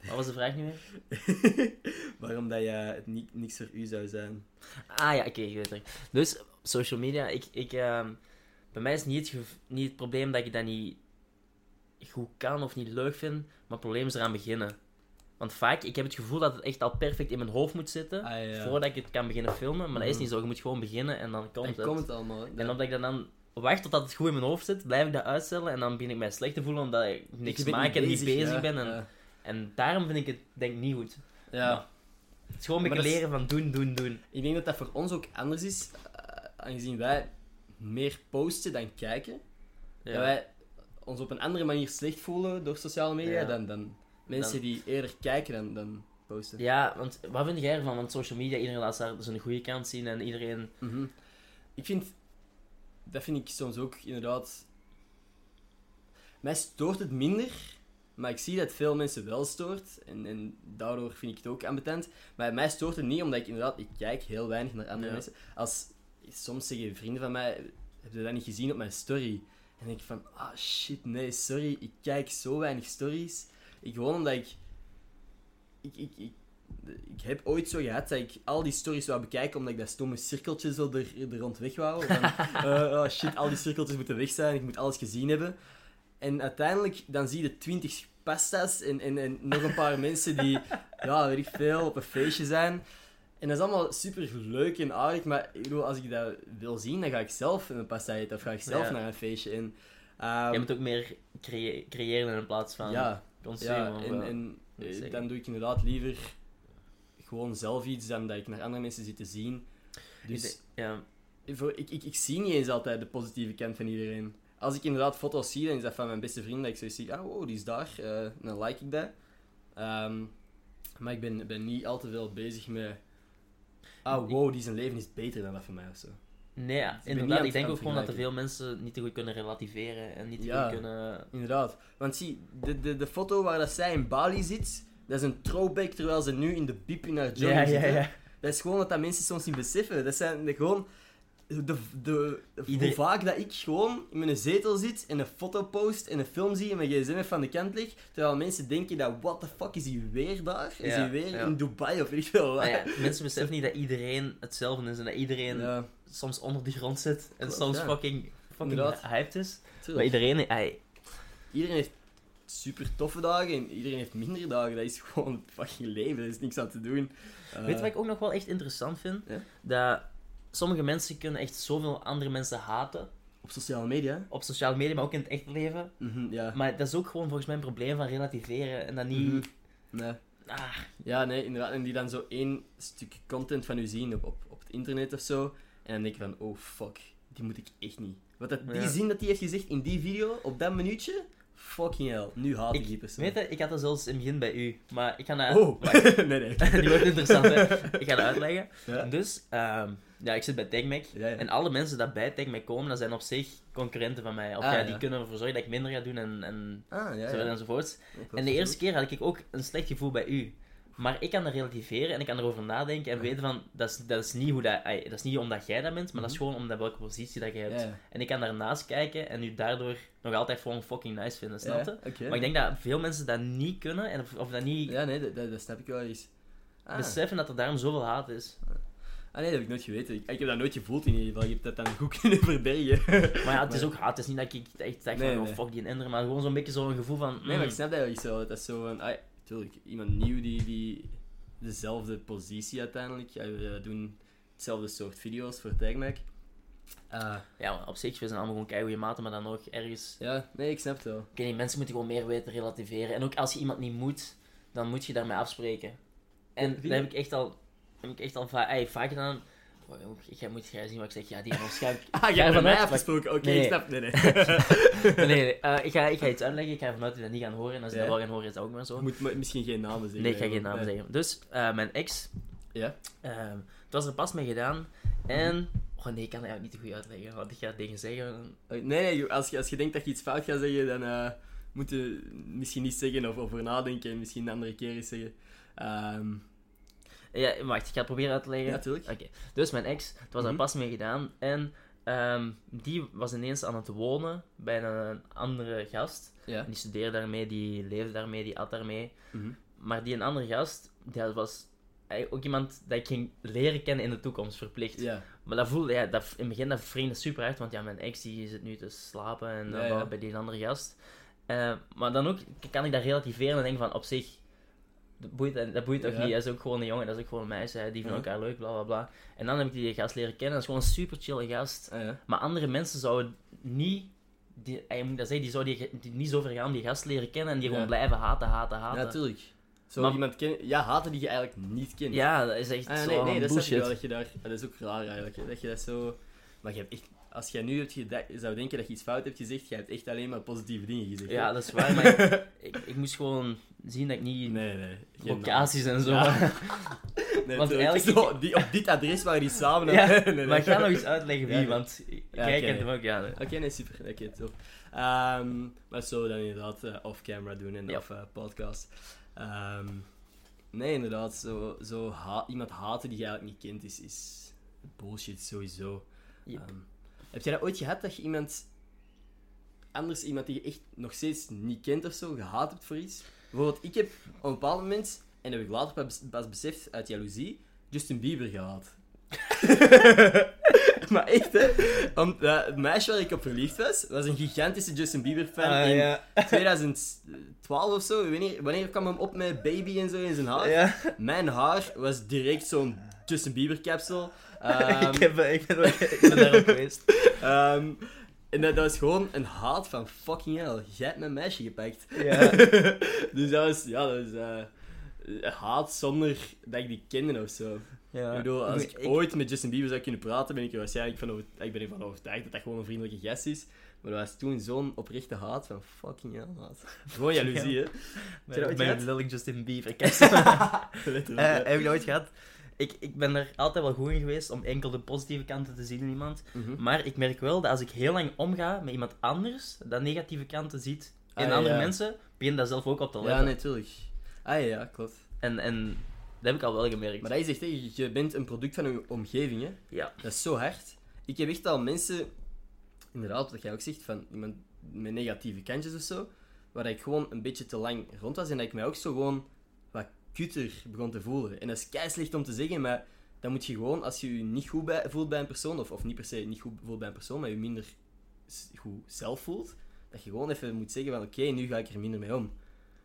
wat was de vraag nu weer? Waarom dat je het niet, niks voor u zou zijn. Ah ja, oké, ik weet het. Dus, social media, ik, ik, ehm, bij mij is niet het, niet het probleem dat ik dat niet goed kan of niet leuk vind, maar het probleem is eraan beginnen. Want vaak, ik heb het gevoel dat het echt al perfect in mijn hoofd moet zitten, Ah, ja. voordat ik het kan beginnen filmen, maar dat is Mhm. niet zo. Je moet gewoon beginnen en dan komt Dan het. komt het allemaal. En omdat ik dan, dan wacht totdat het goed in mijn hoofd zit, blijf ik dat uitstellen en dan begin ik mij slecht te voelen omdat ik niks maak en niet bezig ja. ben. En. En daarom vind ik het denk ik niet goed. Ja. Het is gewoon een beetje is- leren van doen, doen, doen. Ik denk dat dat voor ons ook anders is, eh, aangezien wij meer posten dan kijken. Ja. Dat wij ons op een andere manier slecht voelen door sociale media Ja. dan, dan mensen Dan- die eerder kijken dan, dan posten. Ja, want wat vind jij ervan? Want social media, iedereen laat daar zijn goede kant zien en iedereen... Mhm. Ik vind, dat vind ik soms ook inderdaad. Mij stoort het minder, maar ik zie dat veel mensen wel stoort. En, en daardoor vind ik het ook ambetant. Maar mij stoort het niet, omdat ik inderdaad, ik kijk heel weinig naar andere Ja. mensen. Als, soms zeggen vrienden van mij, heb je dat niet gezien op mijn story? En denk ik van, ah shit, nee, sorry, ik kijk zo weinig stories. Ik gewoon omdat ik, ik, ik, ik ik heb ooit zo gehad dat ik al die stories wou bekijken omdat ik dat stomme cirkeltje zo er, er rond weg wou. Van, eh, oh shit, al die cirkeltjes moeten weg zijn, ik moet alles gezien hebben. En uiteindelijk, dan zie je twintig pasta's en, en, en nog een paar mensen die, ja, weet ik veel, op een feestje zijn. En dat is allemaal super leuk en aardig, maar ik bedoel, als ik dat wil zien, dan ga ik zelf een pasta eten of ga ik zelf Ja. naar een feestje. En, ehm, Je moet ook meer creë- creëren in plaats van ja, consumeren. ja, en, en eh, dan doe ik inderdaad liever gewoon zelf iets dan dat ik naar andere mensen zit te zien. Dus ja. voor, ik, ik, ik zie niet eens altijd de positieve kant van iedereen. Als ik inderdaad foto's zie, dan is dat van mijn beste vriend dat ik zo zie, ah wow, die is daar, eh, dan like ik dat. Ehm, maar ik ben, ben niet al te veel bezig met, ah wow, die zijn leven is beter dan dat van mij of zo. Nee, ja, inderdaad. Ik denk ook gewoon dat er veel mensen niet te goed kunnen relativeren en niet te Ja. goed kunnen... Inderdaad. Want zie, de, de, de foto waar dat zij in Bali zit, dat is een throwback terwijl ze nu in de biep in haar Ja, ja, zit. hè. ja. Dat is gewoon dat, dat mensen soms niet beseffen. Dat zijn gewoon... De, de, Hoe vaak dat ik gewoon in mijn zetel zit en een foto post en een film zie en mijn gsm even van de kant lig, terwijl mensen denken dat, what the fuck, is hij weer daar? Is Ja, hij weer ja. in Dubai of weet ik veel? Maar ja, mensen beseffen niet dat iedereen hetzelfde is en dat iedereen soms onder de grond zit en Klopt, soms fucking, fucking hyped is. Maar iedereen... Hij, Iedereen heeft super toffe dagen en iedereen heeft minder dagen. Dat is gewoon het fucking leven, er is niks aan te doen. Eh, Weet je wat ik ook nog wel echt interessant vind? Dat sommige mensen kunnen echt zoveel andere mensen haten. Op sociale media? Op sociale media, maar ook in het echte leven. Mhm, ja. Maar dat is ook gewoon volgens mij een probleem van relativeren. En dat niet... Mhm. Nee. Ah, Ja, nee, inderdaad. En die dan zo één stuk content van u zien op, op, op het internet of zo. En dan denk je van, oh fuck, die moet ik echt niet. Wat dat, die Ja. zin dat hij heeft gezegd in die video, op dat minuutje, fucking hell, nu haat ik, die persoon. weet je, ik had dat zelfs in het begin bij u. Maar ik ga dat... Oh, nee, nee. die wordt interessant, hè. Ik ga dat uitleggen. Ja. Dus, ehm, ja, ik zit bij TechMac. Ja, ja. En alle mensen die bij TechMac komen, dat zijn op zich concurrenten van mij. Of Ah, ja, die kunnen ervoor zorgen dat ik minder ga doen en, en Ah, ja, zo enzovoorts. En de eerste keer had ik ook een slecht gevoel bij u. Maar ik kan dat relativeren en ik kan erover nadenken en weten van, dat is, dat is niet hoe dat, dat is niet omdat jij dat bent, maar dat is gewoon omdat welke positie dat je hebt. Mhm. En ik kan daarnaast kijken en u daardoor nog altijd gewoon fucking nice vinden, snap je? Maar ik denk dat veel mensen dat niet kunnen en of, of dat niet Ja, nee, dat, dat, dat snap ik wel eens. Ah. beseffen dat er daarom zoveel haat is. Ah, nee, dat heb ik nooit geweten. Ik, ik heb dat nooit gevoeld in ieder geval. Je hebt dat dan goed kunnen verbergen. Maar ja, het is Maar- ook haat. Het is niet dat ik echt zeg Nee, van, nee. oh fuck die ender, maar gewoon zo'n beetje zo'n gevoel van... Nee, maar ik mm, snap dat wel zo. Dat is zo van, ah, tuurlijk, iemand nieuw die, die dezelfde positie uiteindelijk. Ja, we doen hetzelfde soort video's voor Tagmac. Uh, ja, maar op zich, we zijn allemaal gewoon keigoede maten, maar dan nog ergens... Ja, nee, ik snap het wel. Ik weet niet, mensen moeten gewoon meer weten relativeren. En ook als je iemand niet moet, dan moet je daarmee afspreken. En dat heb ik echt al, heb ik echt al va ay, vaak gedaan. Oh, jij moet jij zien wat ik zeg. Ja, die waarschijnlijk. ah, jij hebt van mij afgesproken. Oké, okay, ik snap. Nee, nee. nee, nee. Uh, ik, ga, ik ga iets uitleggen. Ik ga vanuit dat je dat niet gaan horen. En als je ja. dat wel gaan horen, is dat ook maar zo. Moet misschien geen namen zeggen. Nee, ik ga geen namen zeggen. Dus, uh, mijn ex. Ja. Uh, het was er pas mee gedaan. En. Oh nee, ik kan dat jou niet goed uitleggen. Want ik ga dingen zeggen. Nee, nee als, je, als je denkt dat je iets fout gaat zeggen, dan moet je misschien niet zeggen of over nadenken. En misschien een andere keer eens zeggen. Um, ja, wacht, ik ga het proberen uit te leggen. Ja, natuurlijk. Oké, dus mijn ex, het was mm -hmm. pas mee gedaan. En um, die was ineens aan het wonen bij een andere gast. Ja. En die studeerde daarmee, die leefde daarmee, die at daarmee. -hmm. Maar die een andere gast, dat was ook iemand dat ik ging leren kennen in de toekomst, verplicht. Ja. Maar dat voelde, ja, dat, in het begin dat vreemde super hard, want ja, mijn ex die zit nu te slapen en ja, ja. bij die andere gast. Uh, maar dan ook kan ik dat relativeren en denken van, op zich, dat boeit, dat boeit ook Ja. niet. Hij is ook gewoon een jongen, dat is ook gewoon een meisje. hè. Die vinden Ja. elkaar leuk, bla bla bla. En dan heb ik die gast leren kennen. Dat is gewoon een super chille gast. Ah, ja. Maar andere mensen zouden niet, die, eh, je moet dat zeggen, die zouden die, die niet zo ver gaan om die gast leren kennen en die gewoon blijven haten, haten, haten. Ja, natuurlijk. Zo Maar- iemand ken, ja, haten die je eigenlijk niet kent. Ja, dat is echt Ah, zo nee, nee, dat bullshit. wel. Dat, je daar, dat is ook raar eigenlijk. hè, Dat je dat zo... Maar je hebt echt... Als jij nu hebt zou denken dat je iets fout hebt gezegd, je hebt echt alleen maar positieve dingen gezegd. Ja, hè. dat is waar, maar ik, ik, ik moest gewoon zien dat ik niet Nee, nee. locaties en zo... Ja. Nee, Want eigenlijk- Zo, die, op dit adres waren die samen. Ja, nee, nee. maar ik ga nog eens uitleggen wie, Ja, want jij kent hem ook, ja. nee. Oké, nee, super. Oké, top. Ehm, maar zo dan inderdaad eh, off-camera doen en off eh, podcast. Ehm, nee, inderdaad, zo, zo ha- iemand haten die je eigenlijk niet kent is, is bullshit sowieso. Yep. Ehm, heb jij dat ooit gehad dat je iemand anders, iemand die je echt nog steeds niet kent of zo, gehaat hebt voor iets? Bijvoorbeeld, ik heb op een bepaald moment, en dat heb ik later pas, beseft uit jaloezie, Justin Bieber gehaat. maar echt, hè? Want eh, het meisje waar ik op verliefd was, was een gigantische Justin Bieber fan Ah, in ja. 2012 of zo. Wanneer, wanneer kwam hem op met Baby en zo in zijn haar? Ja. Mijn haar was direct zo'n Justin Bieber capsule. Ehm, ik, heb, ik, ben, ook- ik ben daar ook geweest. Ehm, en dat, dat was gewoon een haat van fucking hell. Jij hebt mijn meisje gepakt. Ja. dus dat was, ja, dat was eh, haat zonder dat ik die kende of zo. Ja. Ik bedoel, als ik, Ik- ooit met Justin Bieber zou kunnen praten, ben ik er waarschijnlijk van over, ik ben ervan overtuigd dat dat gewoon een vriendelijke gast is. Maar dat was toen zo'n oprechte haat van fucking hell, haat. Gewoon jaloezie, hè. Met gehad? lelijk Justin Bieber. Ik Letterlijk, ja. heb je dat ooit gehad? Ik, ik ben er altijd wel goed in geweest om enkel de positieve kanten te zien in iemand. Mhm. Maar ik merk wel dat als ik heel lang omga met iemand anders, dat negatieve kanten ziet in Ah, andere ja. mensen, begin daar zelf ook op te letten. Ja, natuurlijk. Ah ja, klopt. En, en dat heb ik al wel gemerkt. Maar dat is echt, hè, je bent een product van je omgeving, hè. Ja. Dat is zo hard. Ik heb echt al mensen, inderdaad, wat jij ook zegt, van iemand met negatieve kantjes of zo, waar ik gewoon een beetje te lang rond was en dat ik mij ook zo gewoon kutter begon te voelen. En dat is kei slecht om te zeggen, maar dan moet je gewoon, als je je niet goed bij, voelt bij een persoon, of, of niet per se niet goed voelt bij een persoon, maar je minder goed zelf voelt, dat je gewoon even moet zeggen van oké, nu ga ik er minder mee om.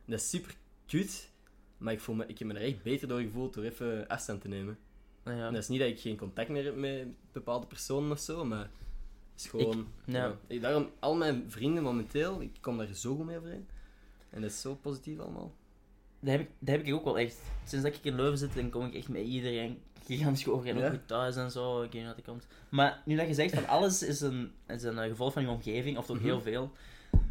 En dat is super kut, maar ik, voel me, ik heb me er echt beter door gevoeld door even afstand te nemen. Nou ja. En dat is niet dat ik geen contact meer heb met bepaalde personen of zo, maar het is gewoon... ja. Ik- daarom, al mijn vrienden momenteel, ik kom daar zo goed mee overeen. En dat is zo positief allemaal. Dat heb, ik, dat heb ik ook wel echt. Sinds dat ik in Leuven zit, dan kom ik echt met iedereen gigantisch over. En Ja. ook goed thuis en zo. Ik weet niet wat er komt. Maar nu dat je zegt van alles is een, is een eh, gevolg van je omgeving, of toch Mhm. heel veel,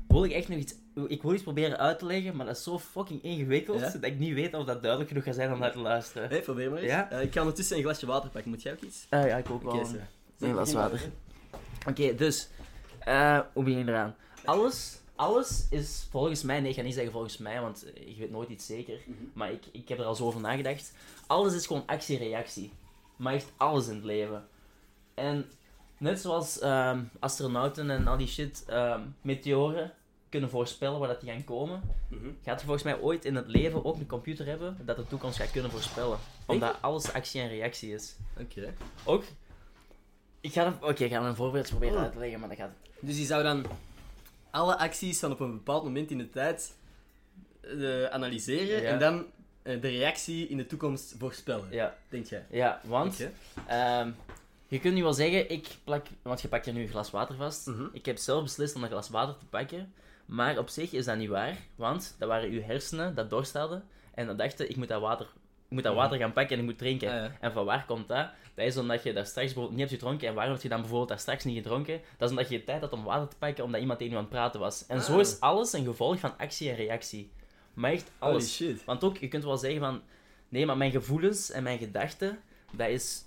wil ik echt nog iets... Ik wil iets proberen uit te leggen, maar dat is zo fucking ingewikkeld, Ja? dat ik niet weet of dat duidelijk genoeg gaat zijn om naar te luisteren. Hé, probeer maar eens. Ja? Eh, ik ga ondertussen een glasje water pakken. Moet jij ook iets? Ah ja, ik ook Oké, wel. zo. Een glas water. Oké, dus, eh, hoe begin je eraan? Alles, alles is volgens mij, nee, ik ga niet zeggen volgens mij, want eh, ik weet nooit iets zeker, Mhm. maar ik, ik heb er al zo over nagedacht. Alles is gewoon actie-reactie. Maar echt alles in het leven. En net zoals ehm, astronauten en al die shit, ehm, meteoren kunnen voorspellen waar dat die gaan komen, Mhm. gaat je volgens mij ooit in het leven ook een computer hebben dat de toekomst gaat kunnen voorspellen. Omdat alles actie en reactie is. Oké. Ook. Ik ga, oké, ik ga een voorbeeld proberen Oh. uit te leggen, maar dat gaat. Dus je zou dan alle acties van op een bepaald moment in de tijd eh, analyseren Ja. en dan eh, de reactie in de toekomst voorspellen. Ja, Denk jij? ja want ehm, je kunt nu wel zeggen, ik plak, want je pakt er nu een glas water vast. Mhm. Ik heb zelf beslist om een glas water te pakken, maar op zich is dat niet waar, want dat waren uw hersenen dat dorst hadden en dat dachten, ik moet dat water, ik moet dat Mhm. water gaan pakken en ik moet drinken. Ah, ja. En van waar komt dat? Dat is omdat je daar straks bijvoorbeeld niet hebt gedronken. En waarom heb je dan bijvoorbeeld daar straks niet gedronken? Dat is omdat je tijd had om water te pakken, omdat iemand tegen je aan het praten was. En zo Ah. is alles een gevolg van actie en reactie. Maar echt Holy alles. shit. Want ook, je kunt wel zeggen van... Nee, maar mijn gevoelens en mijn gedachten, dat is...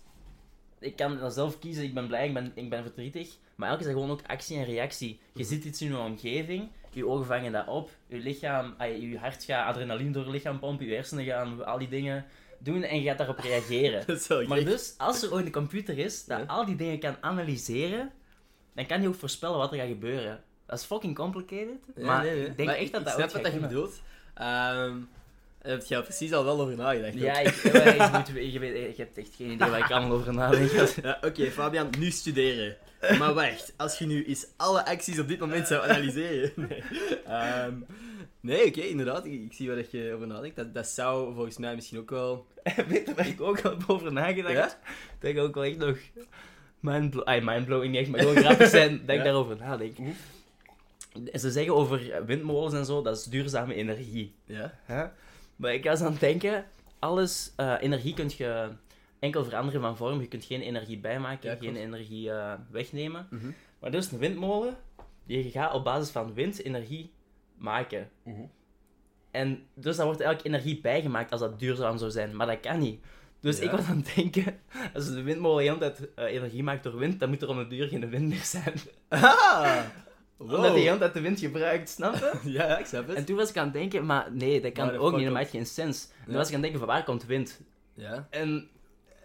Ik kan dan zelf kiezen, ik ben blij, ik ben, ik ben verdrietig. Maar elke is dat gewoon ook actie en reactie. Je ziet iets in je omgeving, je ogen vangen dat op, je lichaam, je hart gaat adrenaline door je lichaam pompen, je hersenen gaan al die dingen doen en je gaat daarop reageren. Maar gek. dus, als er ooit een computer is dat Ja. al die dingen kan analyseren, dan kan hij ook voorspellen wat er gaat gebeuren. Dat is fucking complicated, Ja, maar nee, nee. ik denk Maar echt dat ik dat snap ooit wat je bedoelt. Ehm daar heb je al precies al wel over nagedacht. Ja, ook. ik, je, moet, je, weet, je hebt echt geen idee waar ik allemaal over nadenk. Ja, Oké, Fabian, nu studeren. Maar wacht, als je nu eens alle acties op dit moment zou analyseren. Nee, Ehm, nee oké, inderdaad, ik, ik zie waar dat je over nadenkt. Dat, dat zou volgens mij misschien ook wel. Weet je waar ik ook al over nagedacht? Ja? Dat ik ook wel echt nog... Ay, mindblowing niet echt, maar gewoon grappig zijn dat Ja. daarover nadenk. Ze zeggen over windmolens en zo, dat is duurzame energie. Ja? Maar ik was aan het denken, alles, eh, energie kun je enkel veranderen van vorm. Je kunt geen energie bijmaken, Ja, geen energie eh, wegnemen. Mhm. Maar dus een windmolen, die gaat op basis van wind energie maken. Mhm. En dus dan wordt eigenlijk energie bijgemaakt als dat duurzaam zou zijn. Maar dat kan niet. Dus Ja. ik was aan het denken, als de windmolen de hele tijd eh, energie maakt door wind, dan moet er om de duur geen wind meer zijn. Ah! Wow. Omdat hele tijd de wind gebruikt, snap je? Ja, ik snap het. En toen was ik aan het denken, maar nee, dat kan ook niet, dat maakt geen sens. En toen was ik aan het denken, van waar komt wind? Ja. En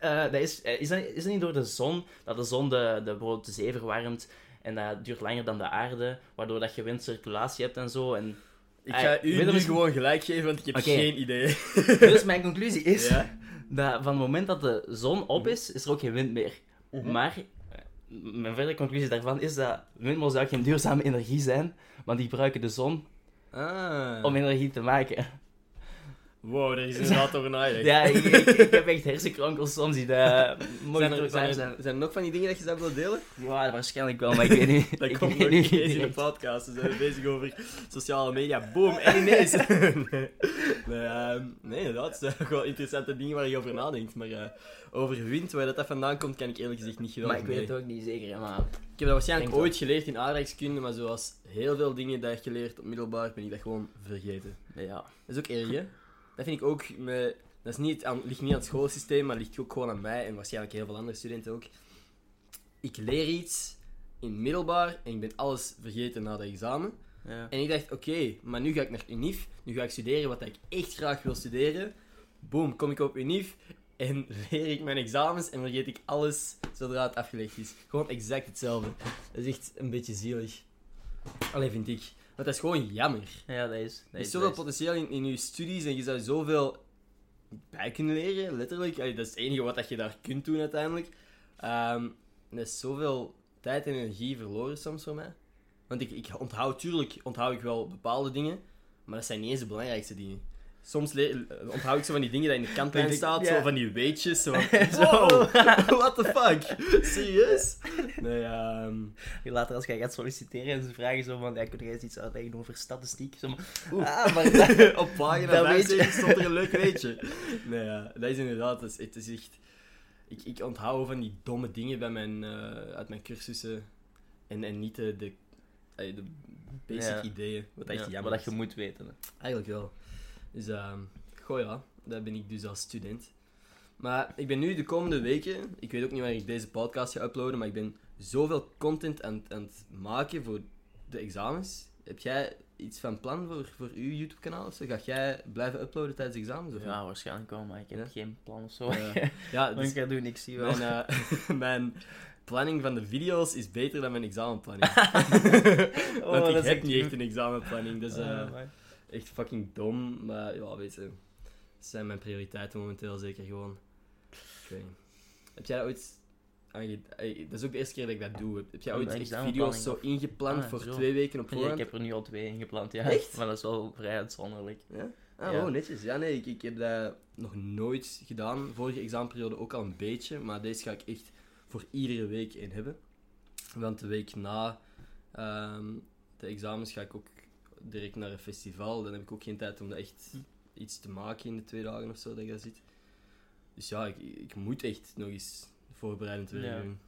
eh, dat is, eh, is, dat, is dat niet door de zon, dat de zon de, de, bijvoorbeeld de zee verwarmt en dat duurt langer dan de aarde, waardoor dat je windcirculatie hebt en zo. En, Ik ga u nu gewoon gelijk geven, want ik heb geen idee. dus mijn conclusie is, Ja? dat van het moment dat de zon op is, is er ook geen wind meer. Mhm. Maar eh, mijn verdere conclusie daarvan is dat windmolens geen duurzame energie zijn, want die gebruiken de zon Ah. om energie te maken. Wow, daar is inderdaad over nagedacht. Ja, ik, ik, ik heb echt hersenkronkels soms die de mooi Zijn er, zijn, er, zijn. zijn er nog van die dingen dat je zou willen delen? Ja, waarschijnlijk wel, maar ik weet niet. Dat ik komt nog niet in de podcast. We zijn bezig over sociale media. Boom, en ineens. nee, nee, ehm, nee, inderdaad. Het zijn gewoon interessante dingen waar je over nadenkt. Maar eh, over wind, waar dat, dat vandaan komt, kan ik eerlijk gezegd niet geweldig Maar ik weet het ook niet zeker, hè, maar... Ik heb dat waarschijnlijk Denk ooit geleerd in aardrijkskunde, maar zoals heel veel dingen dat je leert op middelbaar, ben ik dat gewoon vergeten. Ja. Dat is ook erg, hè? Dat vind ik ook... Met, dat is niet aan, ligt niet aan het schoolsysteem, maar ligt ook gewoon aan mij en waarschijnlijk heel veel andere studenten ook. Ik leer iets in middelbaar en ik ben alles vergeten na dat examen. ja. En ik dacht, oké, maar nu ga ik naar UNIF, nu ga ik studeren wat ik echt graag wil studeren. Boom, kom ik op UNIF en leer ik mijn examens en vergeet ik alles zodra het afgelegd is. Gewoon exact hetzelfde. Dat is echt een beetje zielig. Alleen vind ik. Want dat is gewoon jammer. Ja, dat is... Er Dat is is, zoveel potentieel in, in je studies en je zou zoveel bij kunnen leren, letterlijk. Allee, dat is het enige wat dat je daar kunt doen uiteindelijk. Ehm er is zoveel tijd en energie verloren soms voor mij. Want ik, ik onthoud, tuurlijk onthoud ik wel bepaalde dingen, maar dat zijn niet eens de belangrijkste dingen. Soms eh, onthoud ik zo van die dingen dat in de kantlijn staat, zo van die weetjes, zo wow, what the fuck, serieus? Nee, ehm Later als jij gaat solliciteren en ze vragen zo van... Ja, kun jij eens iets uitleggen over statistiek? Zo, maar, Oeh. ah, maar dat... op pagina Dat weet je. 75 stond er een leuk weetje. Nee, ja, dat is inderdaad, dat is, het is echt... Ik, ik onthoud van die domme dingen bij mijn, eh, uit mijn cursussen en, en niet de, de, eh, de basic Ja. ideeën, wat echt ja, jammer maar dat je moet weten. hè. Eigenlijk wel. Dus, ehm goh ja, dat ben ik dus als student. Maar ik ben nu de komende weken, ik weet ook niet waar ik deze podcast ga uploaden, maar ik ben zoveel content aan, aan het maken voor de examens. Heb jij iets van plan voor, voor uw YouTube-kanaal? Ga jij blijven uploaden tijdens examens? Of Ja, waarschijnlijk wel, maar ik heb Ja. geen plan of zo. Ja, dus ik ga doen, ik zie wel. mijn, eh, mijn planning van de video's is beter dan mijn examenplanning. Oh, Want ik heb echt niet echt een examenplanning, dus maar- echt fucking dom. Maar ja, weet je, dat zijn mijn prioriteiten momenteel zeker gewoon. Ik weet niet. Heb jij ooit... Dat is ook de eerste keer dat ik dat doe. Heb jij ooit echt video's zo ingepland Ah, voor zo. twee weken op voorhand? ik heb er nu al twee ingepland, ja. Echt? Maar dat is wel vrij uitzonderlijk. Ja? Ah, Ja. oh, netjes. Ja, nee, ik, ik heb dat nog nooit gedaan. Vorige examenperiode ook al een beetje, maar deze ga ik echt voor iedere week in hebben. Want de week na ehm, de examens ga ik ook direct naar een festival. Dan heb ik ook geen tijd om dat echt iets te maken in de twee dagen of zo dat je daar zit. Dus ja, ik, ik moet echt nog eens voorbereidend werk Ja. doen.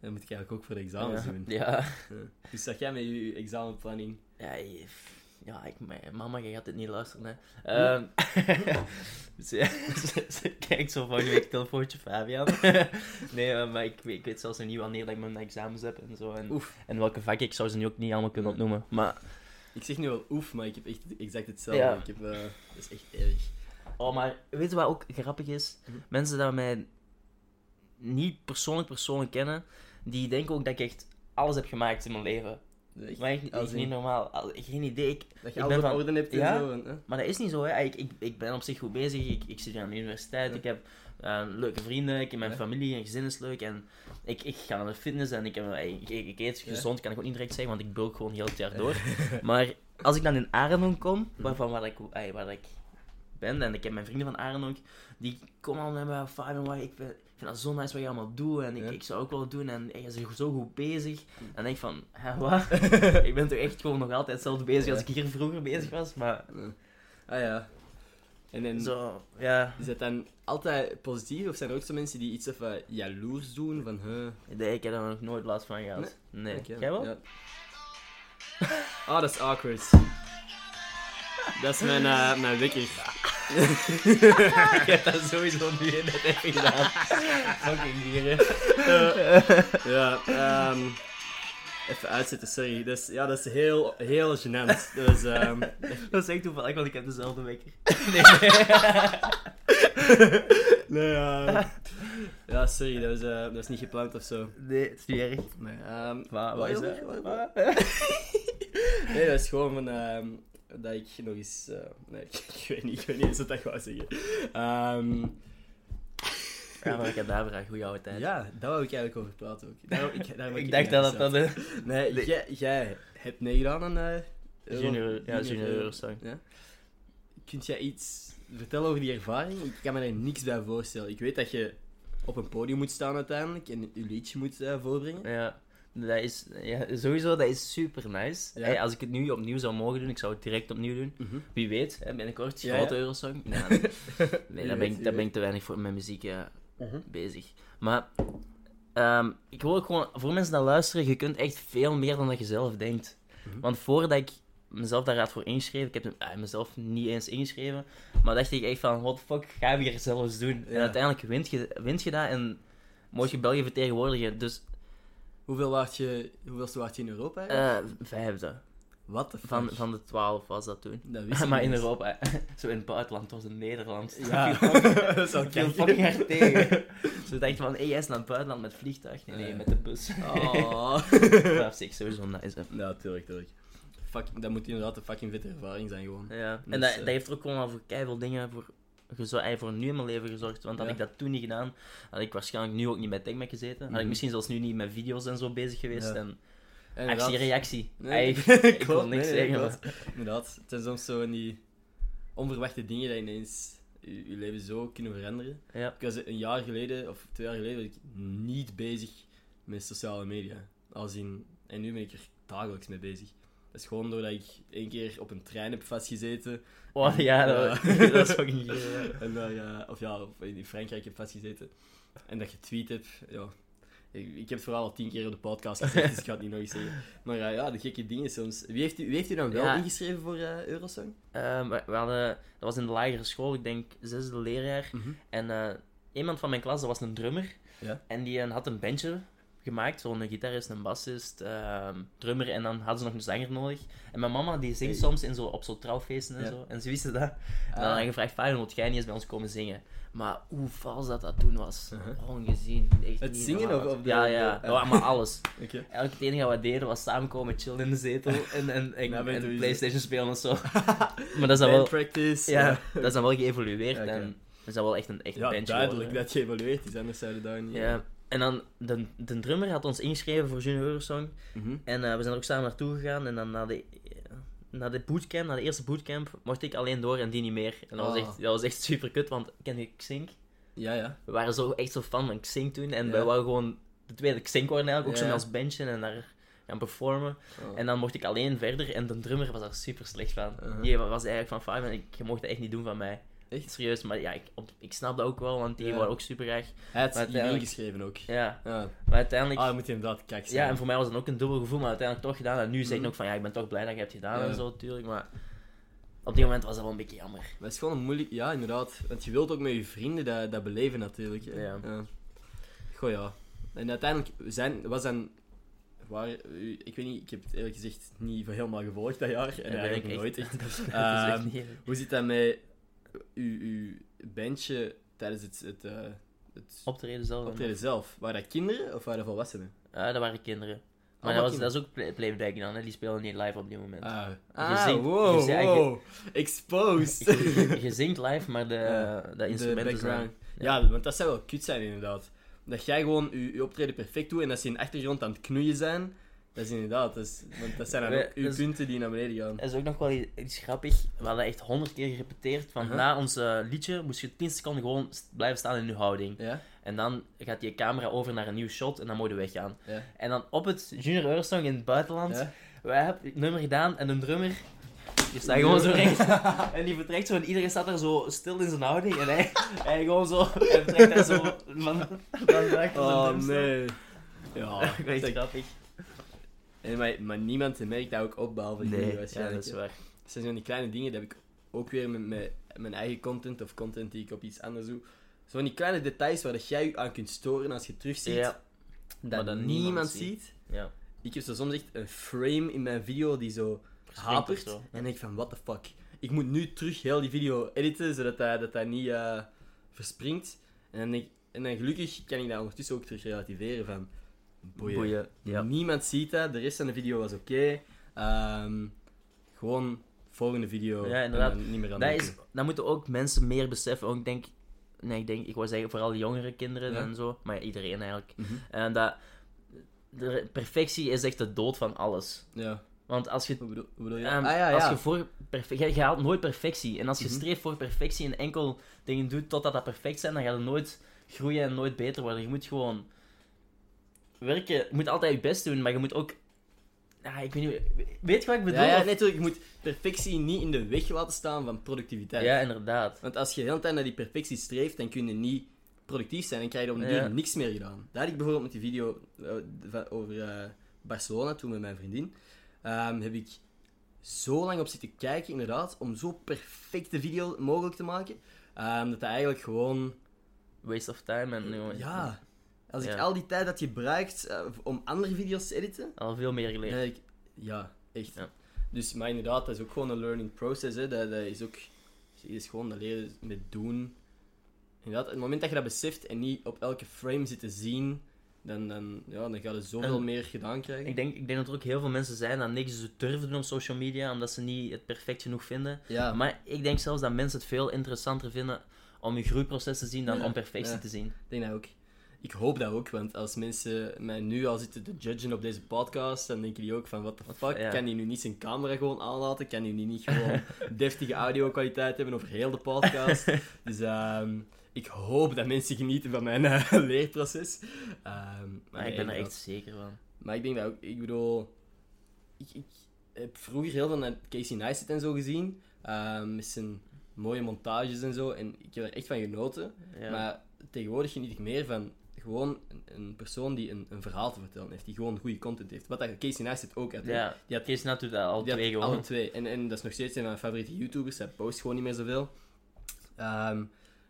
Dat moet ik eigenlijk ook voor de examens ja. doen. Ja. Dus zag jij met je examenplanning? Ja, je- ja ik, mijn- mama, gaat dit niet luisteren, hè. Ehm, ze, ze, ze kijkt zo van, je telefoontje Fabian. nee, eh, maar ik, weet- ik weet zelfs nog niet wanneer dat ik mijn examens heb en zo. En, Oef. en welke vakken, ik zou ze nu ook niet allemaal kunnen opnoemen. Maar, Ik zeg nu wel oef, maar ik heb echt exact hetzelfde. Ja. Ik heb, eh, dat is echt erg. oh, maar weet je wat ook grappig is? Mhm. Mensen die mij niet persoonlijk persoonlijk kennen, die denken ook dat ik echt alles heb gemaakt in mijn leven. Echt, Maar echt, echt niet normaal. Al- Geen idee. Ik, Dat je ik ben van- orde hebt en Ja? zo. Hè? Maar dat is niet zo, hè. Ik, ik, ik ben op zich goed bezig. Ik, ik zit aan de universiteit. Ja. Ik heb leuke vrienden. Ik heb mijn Ja. familie en gezin is leuk. En ik, ik ga naar de fitness en ik, heb, ik, ik, ik eet gezond, kan ik ook niet direct zeggen, want ik bulk gewoon heel het jaar door. maar als ik dan in Arendonk kom, waarvan waar ik, ey, waar ik ben, en ik heb mijn vrienden van Arendonk, die komen al met mij, Fabian, waar ik, ben- ik vind dat zo nice wat je allemaal doet, en ik, Ja. ik zou ook wel doen, en je bent zo goed bezig. En dan denk ik van, hè, wat? ik ben toch echt gewoon nog altijd hetzelfde bezig als ik hier vroeger bezig was, maar Ah ja. En, en zo, ja. is dat dan altijd positief? Of zijn er ook zo mensen die iets even jaloers doen? Van, huh, Nee, ik heb daar nog nooit last van gehad. Nee. oké, Jij wel? ja. Ah, dat is awkward. Dat is mijn, eh, mijn wekker. Ik heb dat sowieso nu net even gedaan. Fucking dieren. Ja, ehm even uitzetten, sorry. Dat is, ja, dat is heel, heel gênant. Dus, ehm, Dat is echt toevallig, want ik heb dezelfde wekker. nee, ja. ja, sorry, dat is, eh, dat is niet gepland of zo. Nee, het is niet erg. Nee, ehm, Maar wat is dat? Nee, dat is gewoon van, ehm, dat ik nog eens... eh, nee, ik, weet niet, ik weet niet eens wat ik wou zeggen. Ehm, Ja, maar ik heb daar goede oude tijd. ja, daar wou ik eigenlijk over praten ook. Daar, ik, daar ik ik dacht dat dat de Nee, Nee. Jij, jij hebt meegedaan aan... eh, Euro- junior, ja, junior Euro- Eurosong. Ja. Kunt jij iets vertellen over die ervaring? Ik kan me er niks bij voorstellen. Ik weet dat je op een podium moet staan uiteindelijk en je liedje moet eh, voorbrengen. Ja. Dat is, ja, sowieso, dat is super nice. Ja. Hey, als ik het nu opnieuw zou mogen doen, ik zou het direct opnieuw doen. Mhm. Wie weet, hè, binnenkort, Ja, grote ja. Eurosong. Nee, nee, nee, Wie daar, ben ik, daar ben ik te weinig voor met muziek ja, Mhm. bezig. Maar ehm, ik wil ook gewoon, voor mensen die luisteren, je kunt echt veel meer dan dat je zelf denkt. Mhm. Want voordat ik mezelf daar had voor ingeschreven, ik heb eh, mezelf niet eens ingeschreven, maar dacht ik echt van, what the fuck, ga je hier zelfs doen? En uiteindelijk wint je, wint je dat en moet je België vertegenwoordigen. Dus Hoeveel waart je, hoeveelste waart je in Europa? eigenlijk? eh vijfde. Wat de? Van, van de twaalf was dat toen. Dat wist ik maar in niet. Europa, zo in het buitenland, was in Nederland. Ja, dat is fucking hard tegen. Ze dachten van, hé, jij is naar het buitenland met vliegtuig. Nee, nee, Ja. met de bus. Oh. dat is sowieso nice. hè. Ja, tuurlijk, tuurlijk. Fuck, dat moet inderdaad een fucking vette ervaring zijn gewoon. Ja. Dus, En dat, eh, dat heeft er ook gewoon al voor keiveel dingen voor, eh, voor nu in mijn leven gezorgd. Want had Ja. ik dat toen niet gedaan, had ik waarschijnlijk nu ook niet met TechMac gezeten. Had ik Mhm. misschien zelfs nu niet met video's en zo bezig geweest. Ja. En Inderdaad. actie-reactie. Nee, klopt, ik wil niks nee, zeggen, maar... Inderdaad, het zijn soms zo die onverwachte dingen die ineens je, je leven zo kunnen veranderen. Ja. Ik was een jaar geleden, of twee jaar geleden, was ik niet bezig met sociale media. Als in, en nu ben ik er dagelijks mee bezig. Dat is gewoon doordat ik één keer op een trein heb vastgezeten. Oh ja, dat, Ja. dat is geel, ja. En of ja, of in Frankrijk heb vastgezeten. En dat je tweet hebt, ja. Ik, ik heb het vooral al tien keer op de podcast gezegd, dus ik ga het niet nog eens zeggen. Maar eh, ja, de gekke dingen soms. Wie heeft u, wie heeft u dan wel Ja. ingeschreven voor eh Eurosong? Ehm, we, we hadden, dat was in de lagere school, ik denk zesde leerjaar. En eh, iemand van mijn klas, dat was een drummer. Ja. En die had een bandje gemaakt. Zo'n gitarist, een bassist, ehm, drummer. En dan hadden ze nog een zanger nodig. En mijn mama die zingt Hey. soms in zo, op zo'n trouwfeesten en Ja. zo. En ze wisten dat. En dan Ah. had ik gevraagd, Fabian, moet jij niet eens bij ons komen zingen? Maar hoe vals dat dat toen was. Uh-huh. Ongezien. Echt Het niet zingen of- of de- Ja, ja. Ja, maar alles. Oké. Eigenlijk het enige wat we deden was samenkomen, chillen in de zetel en, en, en, Nou, en Playstation spelen of zo. Maar dat is dan wel, practice. ja, dat is dan wel geëvolueerd en dat is dan wel echt een, echt Ja, duidelijk dat je evalueerd is, anders zouden daar niet... Ja, en dan, de, de drummer had ons ingeschreven voor Junior Eurosong. Mhm. En eh, we zijn er ook samen naartoe gegaan. En dan na de, na de bootcamp, na de eerste bootcamp, mocht ik alleen door en die niet meer. En dat, was, Oh. echt, dat was echt super kut, want ken je Xink? Ja, ja. We waren zo, echt zo fan van Xink toen. En Ja. wij wouden gewoon de tweede Xink worden eigenlijk, ook Ja. zo als benchen en daar gaan performen. Oh. En dan mocht ik alleen verder en de drummer was daar super slecht van. Uh-huh. Die was eigenlijk van, Five en ik, je mocht dat echt niet doen van mij. Echt? Serieus, maar ja, ik, op- ik snap dat ook wel, want die Ja. waren ook super graag. Hij had uiteindelijk- ingeschreven ook. Ja, Ja. maar uiteindelijk... Ah, moet je inderdaad kijk Ja, en voor mij was het ook een dubbel gevoel, maar uiteindelijk toch gedaan. En nu zeg ik Mhm. ook van, ja, ik ben toch blij dat je het hebt gedaan Ja. en zo, natuurlijk. Maar op die moment was dat wel een beetje jammer. Maar het is gewoon een moeilijk... Ja, inderdaad. Want je wilt ook met je vrienden dat, dat beleven, natuurlijk. hè. Ja. Goh, ja. En uiteindelijk zijn, was dan... Waar, ik weet niet, ik heb het eerlijk gezegd niet helemaal gevolgd dat jaar. En Ja, dat eigenlijk ik nooit echt. dat dat Ehm, echt niet... Hoe zit dat met uw, uw bandje tijdens het, het, eh, het Optreden zelf. optreden zelf? Waren dat kinderen of waren dat volwassenen? Ja, dat waren kinderen. Maar dat, was, dat is ook play- playback dan, hè. die spelen niet live op dit moment. Ah, ah zingt- wow, je zingt- wow. Exposed. Je, zingt live, maar de, Ja, de instrumenten background. Ja. want dat zou wel kut zijn inderdaad. Dat jij gewoon je, je optreden perfect doet en dat ze in de achtergrond aan het knoeien zijn. Dat is inderdaad, dat, is, want dat zijn dan ook uw is- punten die naar beneden gaan. Dat is ook nog wel iets grappig. We hadden echt honderd keer gerepeteerd. Van Uh-huh. na ons liedje moest je 10 seconden gewoon blijven staan in je houding. Ja? En dan gaat die camera over naar een nieuw shot en dan moet je weggaan. Ja? En dan op het Junior Eurosong in het buitenland, wij hebben het nummer gedaan en een drummer, die staat gewoon zo recht. En die vertrekt zo en iedereen staat er zo stil in zijn houding. En hij, hij gewoon zo, hij vertrekt daar zo van, van Oh nee. Ja, Dat is grappig. En maar, maar niemand merkt dat ook op, behalve jullie Nee, ja, waarschijnlijk. dat is waar. Dat zijn zo die kleine dingen, dat heb ik ook weer met, met mijn eigen content of content die ik op iets anders doe. Zo van die kleine details waar dat jij je aan kunt storen als je terugziet, Ja. dat, Maar dat niemand, ziet. Ja. Ik heb zo soms echt een frame in mijn video die zo hapert. zo. En denk ik van, what the fuck. Ik moet nu terug heel die video editen, zodat dat, dat, dat niet eh, verspringt. En dan, denk ik- en dan gelukkig kan ik dat ondertussen ook terug relativeren van... Boeien. Boeien. Ja. Niemand ziet dat, de rest van de video was oké. Ehm, gewoon volgende video. Ja, inderdaad. niet meer aan Dat, is, dat moeten ook mensen meer beseffen. Ook, ik denk, nee, ik denk, ik wou zeggen vooral jongere kinderen Ja. en zo, maar ja, iedereen eigenlijk. Mhm. En dat de perfectie is echt de dood van alles. Ja. Want als je, Hoe bedoel, hoe bedoel je? ehm, ah ja, ja. als je voor perfe- je, je haalt nooit perfectie. En als je Mhm. streeft voor perfectie en enkel dingen doet totdat dat perfect zijn, dan ga je nooit groeien en nooit beter worden. Je moet gewoon werken. Je moet altijd je best doen, maar je moet ook. Ja, ik weet niet. Weet je wat ik bedoel? ja, ja, Of- natuurlijk. Je moet perfectie niet in de weg laten staan van productiviteit. ja, inderdaad. Want als je de hele tijd naar die perfectie streeft, dan kun je niet productief zijn en krijg je op duur Ja. niks meer gedaan. Dat had ik bijvoorbeeld met die video eh, over eh, Barcelona, toen met mijn vriendin, ehm, heb ik zo lang op zitten kijken, inderdaad, om zo perfecte video mogelijk te maken, dat dat eigenlijk gewoon... Waste of time en. Ja, als ik al die tijd had gebruikt eh, om andere video's te editen, Al veel meer geleerd. ja, ik, ja echt. Dus, maar inderdaad, dat is ook gewoon een learning process. Hè. Dat, dat is ook dat is gewoon dat leren met doen. Inderdaad, het moment dat je dat beseft en niet op elke frame zit te zien, dan, dan, ja, dan ga je zoveel En meer gedaan krijgen. Ik denk, ik denk dat er ook heel veel mensen zijn dat niks durven doen op social media, omdat ze niet het perfect genoeg vinden. ja, Maar ik denk zelfs dat mensen het veel interessanter vinden om je groeiproces te zien dan Ja, om perfectie ja. te zien. ik denk dat ook. Ik hoop dat ook, want als mensen mij nu al zitten te judgen op deze podcast, dan denken die ook van, what the fuck, ja. kan die nu niet zijn camera gewoon aanlaten? Kan die nu niet gewoon deftige audio-kwaliteit hebben over heel de podcast? dus ehm, ik hoop dat mensen genieten van mijn eh, leerproces. Ehm, Maar ik ben er echt zeker van. Maar ik denk dat ook, ik bedoel, ik, ik heb vroeger heel veel naar Casey Neistat en zo gezien, ehm, met zijn mooie montages en zo, en ik heb er echt van genoten. Ja. Maar tegenwoordig geniet ik meer van gewoon een, een persoon die een, een verhaal te vertellen heeft, die gewoon goede content heeft. Wat dat Casey Neistat ook had. ja, Die had, doet dat al die twee alle gewoon. twee. En, en dat is nog steeds een van mijn favoriete YouTubers, hij post gewoon niet meer zoveel. Ehm,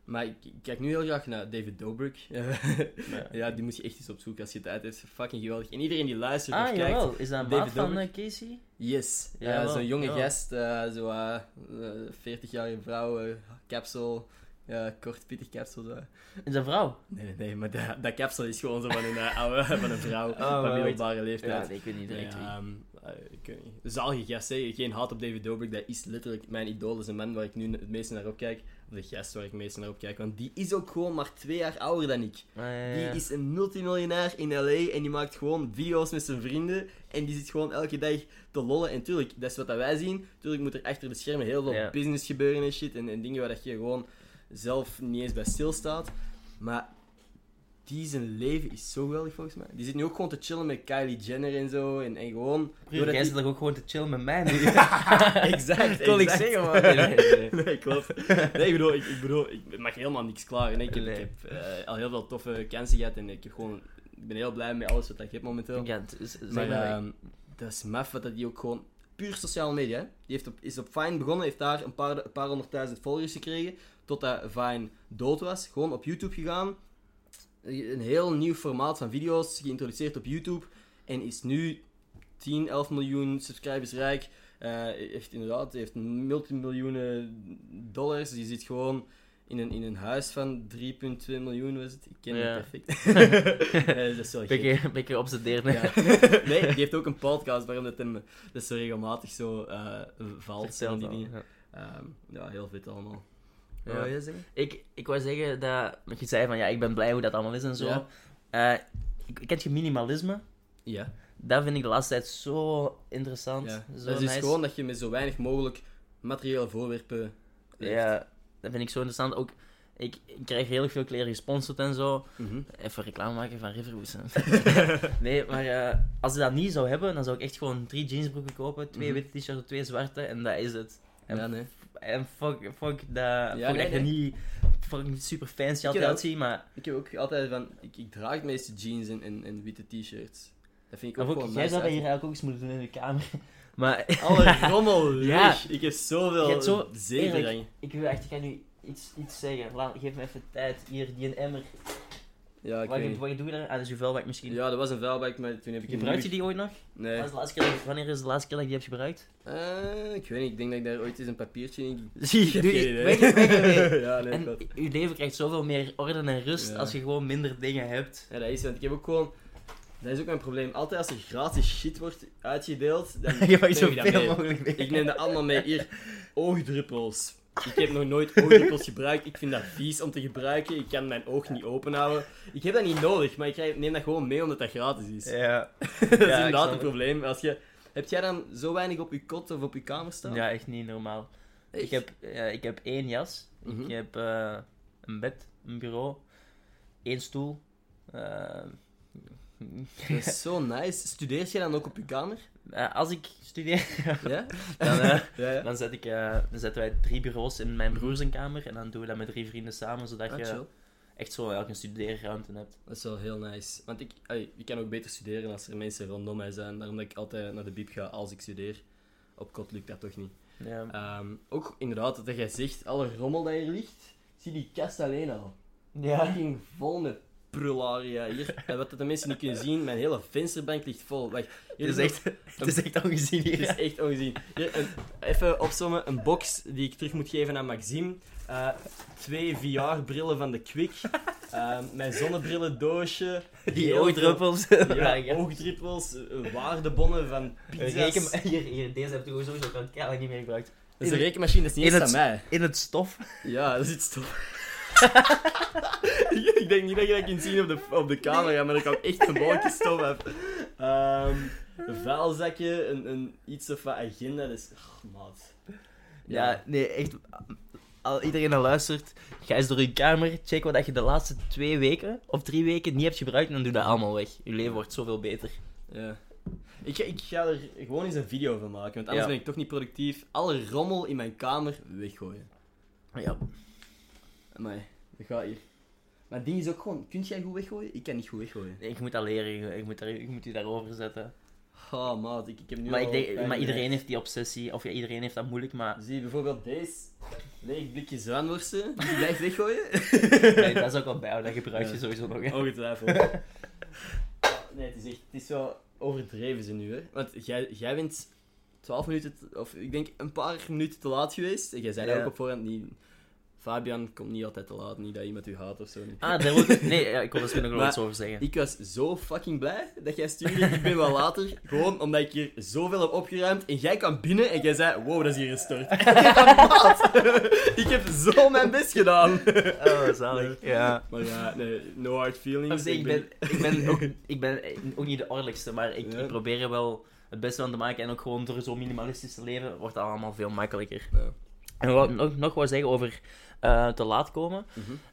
maar ik, ik kijk nu heel graag naar David Dobrik. ja, die moet je echt eens opzoeken als je tijd hebt. Fucking geweldig. En iedereen die luistert of Ah, kijkt, jawel. Is dat een David van eh, Casey? Yes, Ja, Eh, wel, zo'n jonge ja. gast, eh, zo eh, eh, 40-jarige vrouw, capsule, ja, kort pittig capsule. Zo. Is dat vrouw? Nee, nee, nee, maar dat, dat capsule is gewoon zo van een, eh, oude, van een vrouw Oh, van middelbare Ja, leeftijd. nee, ik weet niet direct. Ja, ehm, eh, ik weet niet. Zalige gast, hè. geen haat op David Dobrik, dat is letterlijk mijn idool, dat is een man waar ik nu het meeste naar opkijk. de gast waar ik meestal naar op kijk. Want die is ook gewoon maar twee jaar ouder dan ik. Ah, ja, Die ja. is een multimiljonair in LA en die maakt gewoon video's met zijn vrienden. En die zit gewoon elke dag te lollen. En tuurlijk, dat is wat dat wij zien. Tuurlijk moet er achter de schermen heel veel Ja. business gebeuren en shit. En, en dingen waar dat je gewoon zelf niet eens bij stilstaat. Maar die zijn leven is zo geweldig volgens mij. Die zit nu ook gewoon te chillen met Kylie Jenner en zo. En, en gewoon. Broer, jij zit toch ook gewoon te chillen met mij nu? exact, Kon ik zeggen, man. Nee, nee, nee. Nee, klopt. Nee, ik bedoel, ik, ik bedoel, ik mag helemaal niks klagen. Nee, ik heb, ik heb eh, al heel veel toffe kansen gehad en ik heb gewoon, ik ben heel blij met alles wat ik heb momenteel. Ja, zeg maar maar. ehm, dat is maf wat dat die ook gewoon, puur sociale media, die heeft op, is op Vine begonnen, heeft daar een paar, paar honderdduizend volgers gekregen, totdat Vine dood was. Gewoon op YouTube gegaan, een heel nieuw formaat van video's geïntroduceerd op YouTube en is nu 10, 11 miljoen subscribers rijk. Eh, heeft inderdaad heeft multimiljoenen dollars. Die zit gewoon in een, in een huis van 3,2 miljoen, was het? Ik ken Ja. het perfect. Eh, dat is wel gek. Beetje, beetje obsedeerd, hè. Ja. nee, die heeft ook een podcast waarom dat hem dat zo regelmatig zo eh, valt. Vertel van die dingen. ja. Ehm, ja, heel vet allemaal. Ja. Wat wil jij zeggen? Ik, ik wou zeggen dat... Je zei van, ja, ik ben blij hoe dat allemaal is en zo. Ja. Eh, ik, kent je minimalisme? Ja. Dat vind ik de laatste tijd zo interessant. Zo Dat is dus gewoon dat je met zo weinig mogelijk materiële voorwerpen... leeft. Ja, dat vind ik zo interessant. Ook, ik, ik krijg redelijk veel kleren gesponsord en zo. Mhm. Even reclame maken van Riverwood. nee, maar eh, als ik dat niet zou hebben, dan zou ik echt gewoon drie jeansbroeken kopen, twee Mhm. witte t-shirts, twee zwarte, en dat is het. En, Ja, nee. en fuck, fuck, dat, Ja, fuck nee, dat je nee. niet fucking super fancy Ik altijd ook. uitziet, maar... Ik heb ook altijd van... Ik, ik draag het meeste jeans en, en, en witte t-shirts. Dat vind ik ook ook, gewoon jij nice zou dat hier eigenlijk ook eens moeten doen in de kamer. Maar Alle rommel Ja. Ik heb Je zoveel zo- eerlijk, ik wil echt, ik ga nu iets, iets zeggen. Laat, geef me even tijd. Hier, die een emmer. Ja, ik Wat, je- wat doe je daar? Ah, dat is uw vuilbak misschien. Ja, dat was een vuilbak, maar toen heb ik een Gebruikt je die ooit nog? Nee. Is de laatste keer wanneer is de laatste keer dat je die hebt gebruikt? Eh, ik weet niet, ik denk dat ik daar ooit eens een papiertje in... Zie Ik heb doe geen je- weg ja, nee, En je leven krijgt zoveel meer orde en rust Ja. als je gewoon minder dingen hebt. Ja, dat is, want ik heb ook gewoon... Dat is ook mijn probleem. Altijd als er gratis shit wordt uitgedeeld, dan je neem ik dat mee. mogelijk mee. Ik neem dat allemaal mee. Hier, oogdruppels. Ik heb nog nooit oogdruppels gebruikt. Ik vind dat vies om te gebruiken. Ik kan mijn oog niet openhouden. Ik heb dat niet nodig, maar ik neem dat gewoon mee omdat dat gratis is. Ja. dat is ik inderdaad een probleem. Als je, heb jij dan zo weinig op je kot of op je kamer staan? ja, echt niet normaal. Echt? Ik heb, ja, ik heb één jas. Mhm. Ik heb eh, een bed, een bureau, één stoel. eh, Dat is zo nice. Studeer je dan ook op je kamer? eh, als ik studeer, Ja? dan, eh, Ja, ja. dan, zet ik, eh, dan zetten wij drie bureaus in mijn broer zijn kamer. En dan doen we dat met drie vrienden samen, zodat Ah, je chill. echt zo elke een studeerruimte hebt. Dat is wel heel nice. Want ik, kan ook beter studeren als er mensen rondom mij zijn. Daarom dat ik altijd naar de bieb ga als ik studeer. Op kot lukt dat toch niet. Ja. Ehm, ook inderdaad, dat jij zegt, alle rommel dat hier ligt, zie die kast alleen al. ja. Fucking vol met prularia hier. En wat dat de mensen niet kunnen zien, mijn hele vensterbank ligt vol. Wacht, Het is echt, het is echt ongezien Het hier. is echt ongezien. Hier, een, even opzommen, een box die ik terug moet geven aan Maxime. Eh, twee VR-brillen van de Quick. Ehm, mijn zonnebrillendoosje. Die oogdruppels. Ja, oogdruppels, eh, waardebonnen van pizza's. Reken, hier, hier, deze heb ik sowieso al keihard niet meer gebruikt. Dat is een rekenmachine, dat is niet In eens het- aan mij. In het stof. Ja, dat zit stof. ik denk niet dat je dat kunt zien op de, op de camera, maar er kan echt een wolkje stof af. Ehm een vuilzakje, een, een iets of wat agenda, dat is... Oh, maat. Ja, nee, echt. Al iedereen dat luistert, ga eens door je kamer, check wat je de laatste twee weken of drie weken niet hebt gebruikt en dan doe dat allemaal weg. Je leven wordt zoveel beter. Ja. Ik, ga- ik ga er gewoon eens een video van maken, want anders Ja. ben ik toch niet productief. Alle rommel in mijn kamer weggooien. Ja. Amai, gaat hier. Maar het ding is ook gewoon, kun jij goed weggooien? Ik kan niet goed weggooien. Ik moet dat leren, ik moet, daar, ik moet die daarover zetten. Oh, maat, ik, ik heb nu Maar, al ik denk, maar iedereen heeft die obsessie, of ja, iedereen heeft dat moeilijk, maar Zie je bijvoorbeeld deze leeg blikje zwaanworsten, die blijft weggooien? nee, dat is ook wel bij, dat gebruik je Ja. sowieso nog. Hè. Ongetwijfeld. Nee, het is echt, het is wel overdreven ze nu, hè. Want jij, jij bent 12 minuten, te- of ik denk een paar minuten te laat geweest. En jij zei dat ook op voorhand niet. Fabian komt niet altijd te laat, niet dat iemand u haat of zo. Ah, daar wil ik... Nee, ja, ik wil er misschien nog wel iets over zeggen. Ik was zo fucking blij dat jij stuurde. Ik ben wel later. Gewoon omdat ik hier zoveel heb opgeruimd. En jij kwam binnen en jij zei: Wow, dat is hier gestort. ik "Wat?" Ik heb zo mijn best gedaan. Oh, zalig. Ja. Maar ja, nee, no hard feelings. ik, ben, ik, ben ook, ik ben ook niet de ordelijkste, maar ik, Ja. ik probeer er wel het beste van te maken. En ook gewoon door zo minimalistisch te leven, wordt het allemaal veel makkelijker. Ja. En wat ik nog, nog wou zeggen over eh, te laat komen.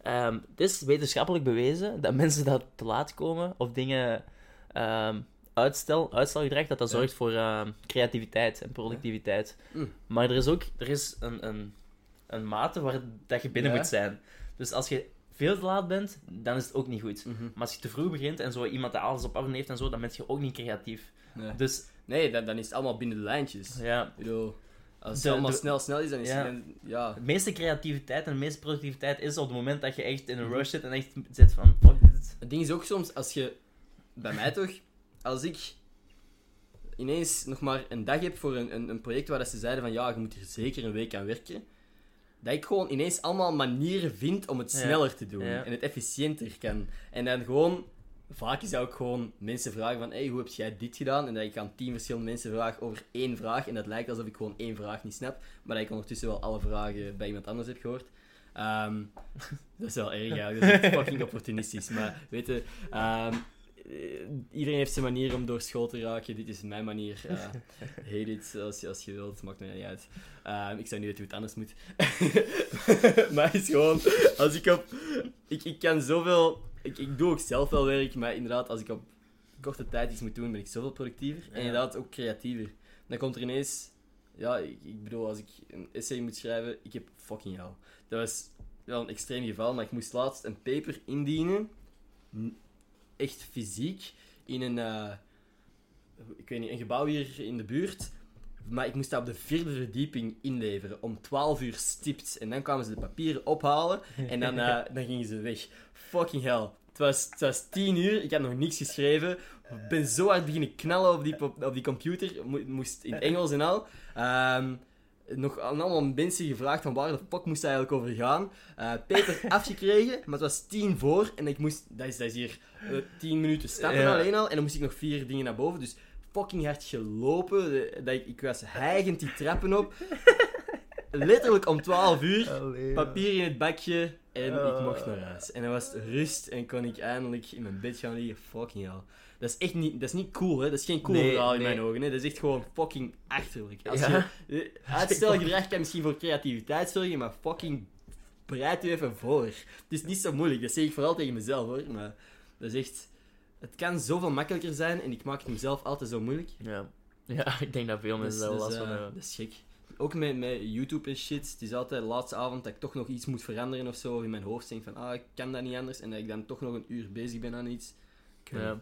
Ehm, het is wetenschappelijk bewezen dat mensen dat te laat komen of dingen ehm, uitstel, uitstelgedrag, dat dat zorgt voor ehm, creativiteit en productiviteit. Mm. Maar er is ook er is een, een, een mate waar dat je binnen moet zijn. Dus als je veel te laat bent, dan is het ook niet goed. Mhm. Maar als je te vroeg begint en zo iemand dat alles op orde heeft en zo, dan ben je ook niet creatief. Nee, Dus nee dan, dan is het allemaal binnen de lijntjes. ja, Ik bedoel, als het De- allemaal de- snel, snel is, dan is Ja. het... Ja. de meeste creativiteit en de meeste productiviteit is op het moment dat je echt in een Mhm. rush zit en echt zit van, fuck dit. Het ding is ook soms, als je... Bij mij toch, als ik ineens nog maar een dag heb voor een, een, een project waar dat ze zeiden van ja, je moet er zeker een week aan werken, dat ik gewoon ineens allemaal manieren vind om het Ja. sneller te doen Ja. en het efficiënter kan. En dan gewoon... Vaak is dat ook gewoon mensen vragen van hey, hoe heb jij dit gedaan? En dat ik aan tien verschillende mensen vraag over één vraag. En dat lijkt alsof ik gewoon één vraag niet snap. Maar dat ik ondertussen wel alle vragen bij iemand anders heb gehoord. Ehm, dat is wel erg, ja. Dat is echt fucking opportunistisch. Maar weet je, ehm, eh, iedereen heeft zijn manier om door school te raken. Dit is mijn manier. Eh hate it als je, als je wilt, maakt mij niet uit. Ehm, ik zou niet weten hoe het anders moet. maar het is gewoon, als ik op... Ik, ik kan zoveel... Ik, ik doe ook zelf wel werk, maar inderdaad, als ik op korte tijd iets moet doen, ben ik zoveel productiever. En inderdaad ook creatiever. Dan komt er ineens... Ja, ik, ik bedoel, als ik een essay moet schrijven, ik heb fucking hell. Dat was wel een extreem geval, maar ik moest laatst een paper indienen. N- Echt fysiek. In een... eh, ik weet niet, een gebouw hier in de buurt. Maar ik moest dat op de vierde verdieping inleveren. Om 12 uur stipt. En dan kwamen ze de papieren ophalen. En dan, eh, dan gingen ze weg. Fucking hell. Het was, het was 10 uur. Ik had nog niks geschreven. Ik ben zo hard beginnen knallen op die, op die computer. Mo- moest in het Engels en al. Ehm, nog aan allemaal mensen gevraagd van waar de fuck moest het eigenlijk over gaan. Eh paper afgekregen, maar het was 10 voor. En ik moest... Dat is, dat is hier eh, 10 minuten stappen Ja. alleen al. En dan moest ik nog vier dingen naar boven. Dus fucking hard gelopen. De- Dat ik, ik was hijgend die trappen op. Letterlijk om 12 uur. Papier in het bakje. En ik mocht naar huis. En dan was het rust en kon ik eindelijk in mijn bed gaan liggen. Fucking hell. Dat is echt niet, dat is niet cool, hè. Dat is geen cool Nee, verhaal in nee. mijn ogen, hè. Dat is echt gewoon fucking achterlijk. Als Ja. je, eh, uitstelgedrag kan misschien voor creativiteit zorgen, maar fucking bereid u even voor. Het is niet zo moeilijk. Dat zeg ik vooral tegen mezelf, hoor. Maar dat is echt... Het kan zoveel makkelijker zijn en ik maak het mezelf altijd zo moeilijk. Ja. ja, ik denk dat veel mensen daar wel last van eh, hebben. dat is gek. Ook met, met YouTube en shit. Het is altijd de laatste avond dat ik toch nog iets moet veranderen of zo. Of in mijn hoofd denk van, ah, ik kan dat niet anders. En dat ik dan toch nog een uur bezig ben aan iets. Ik Ja,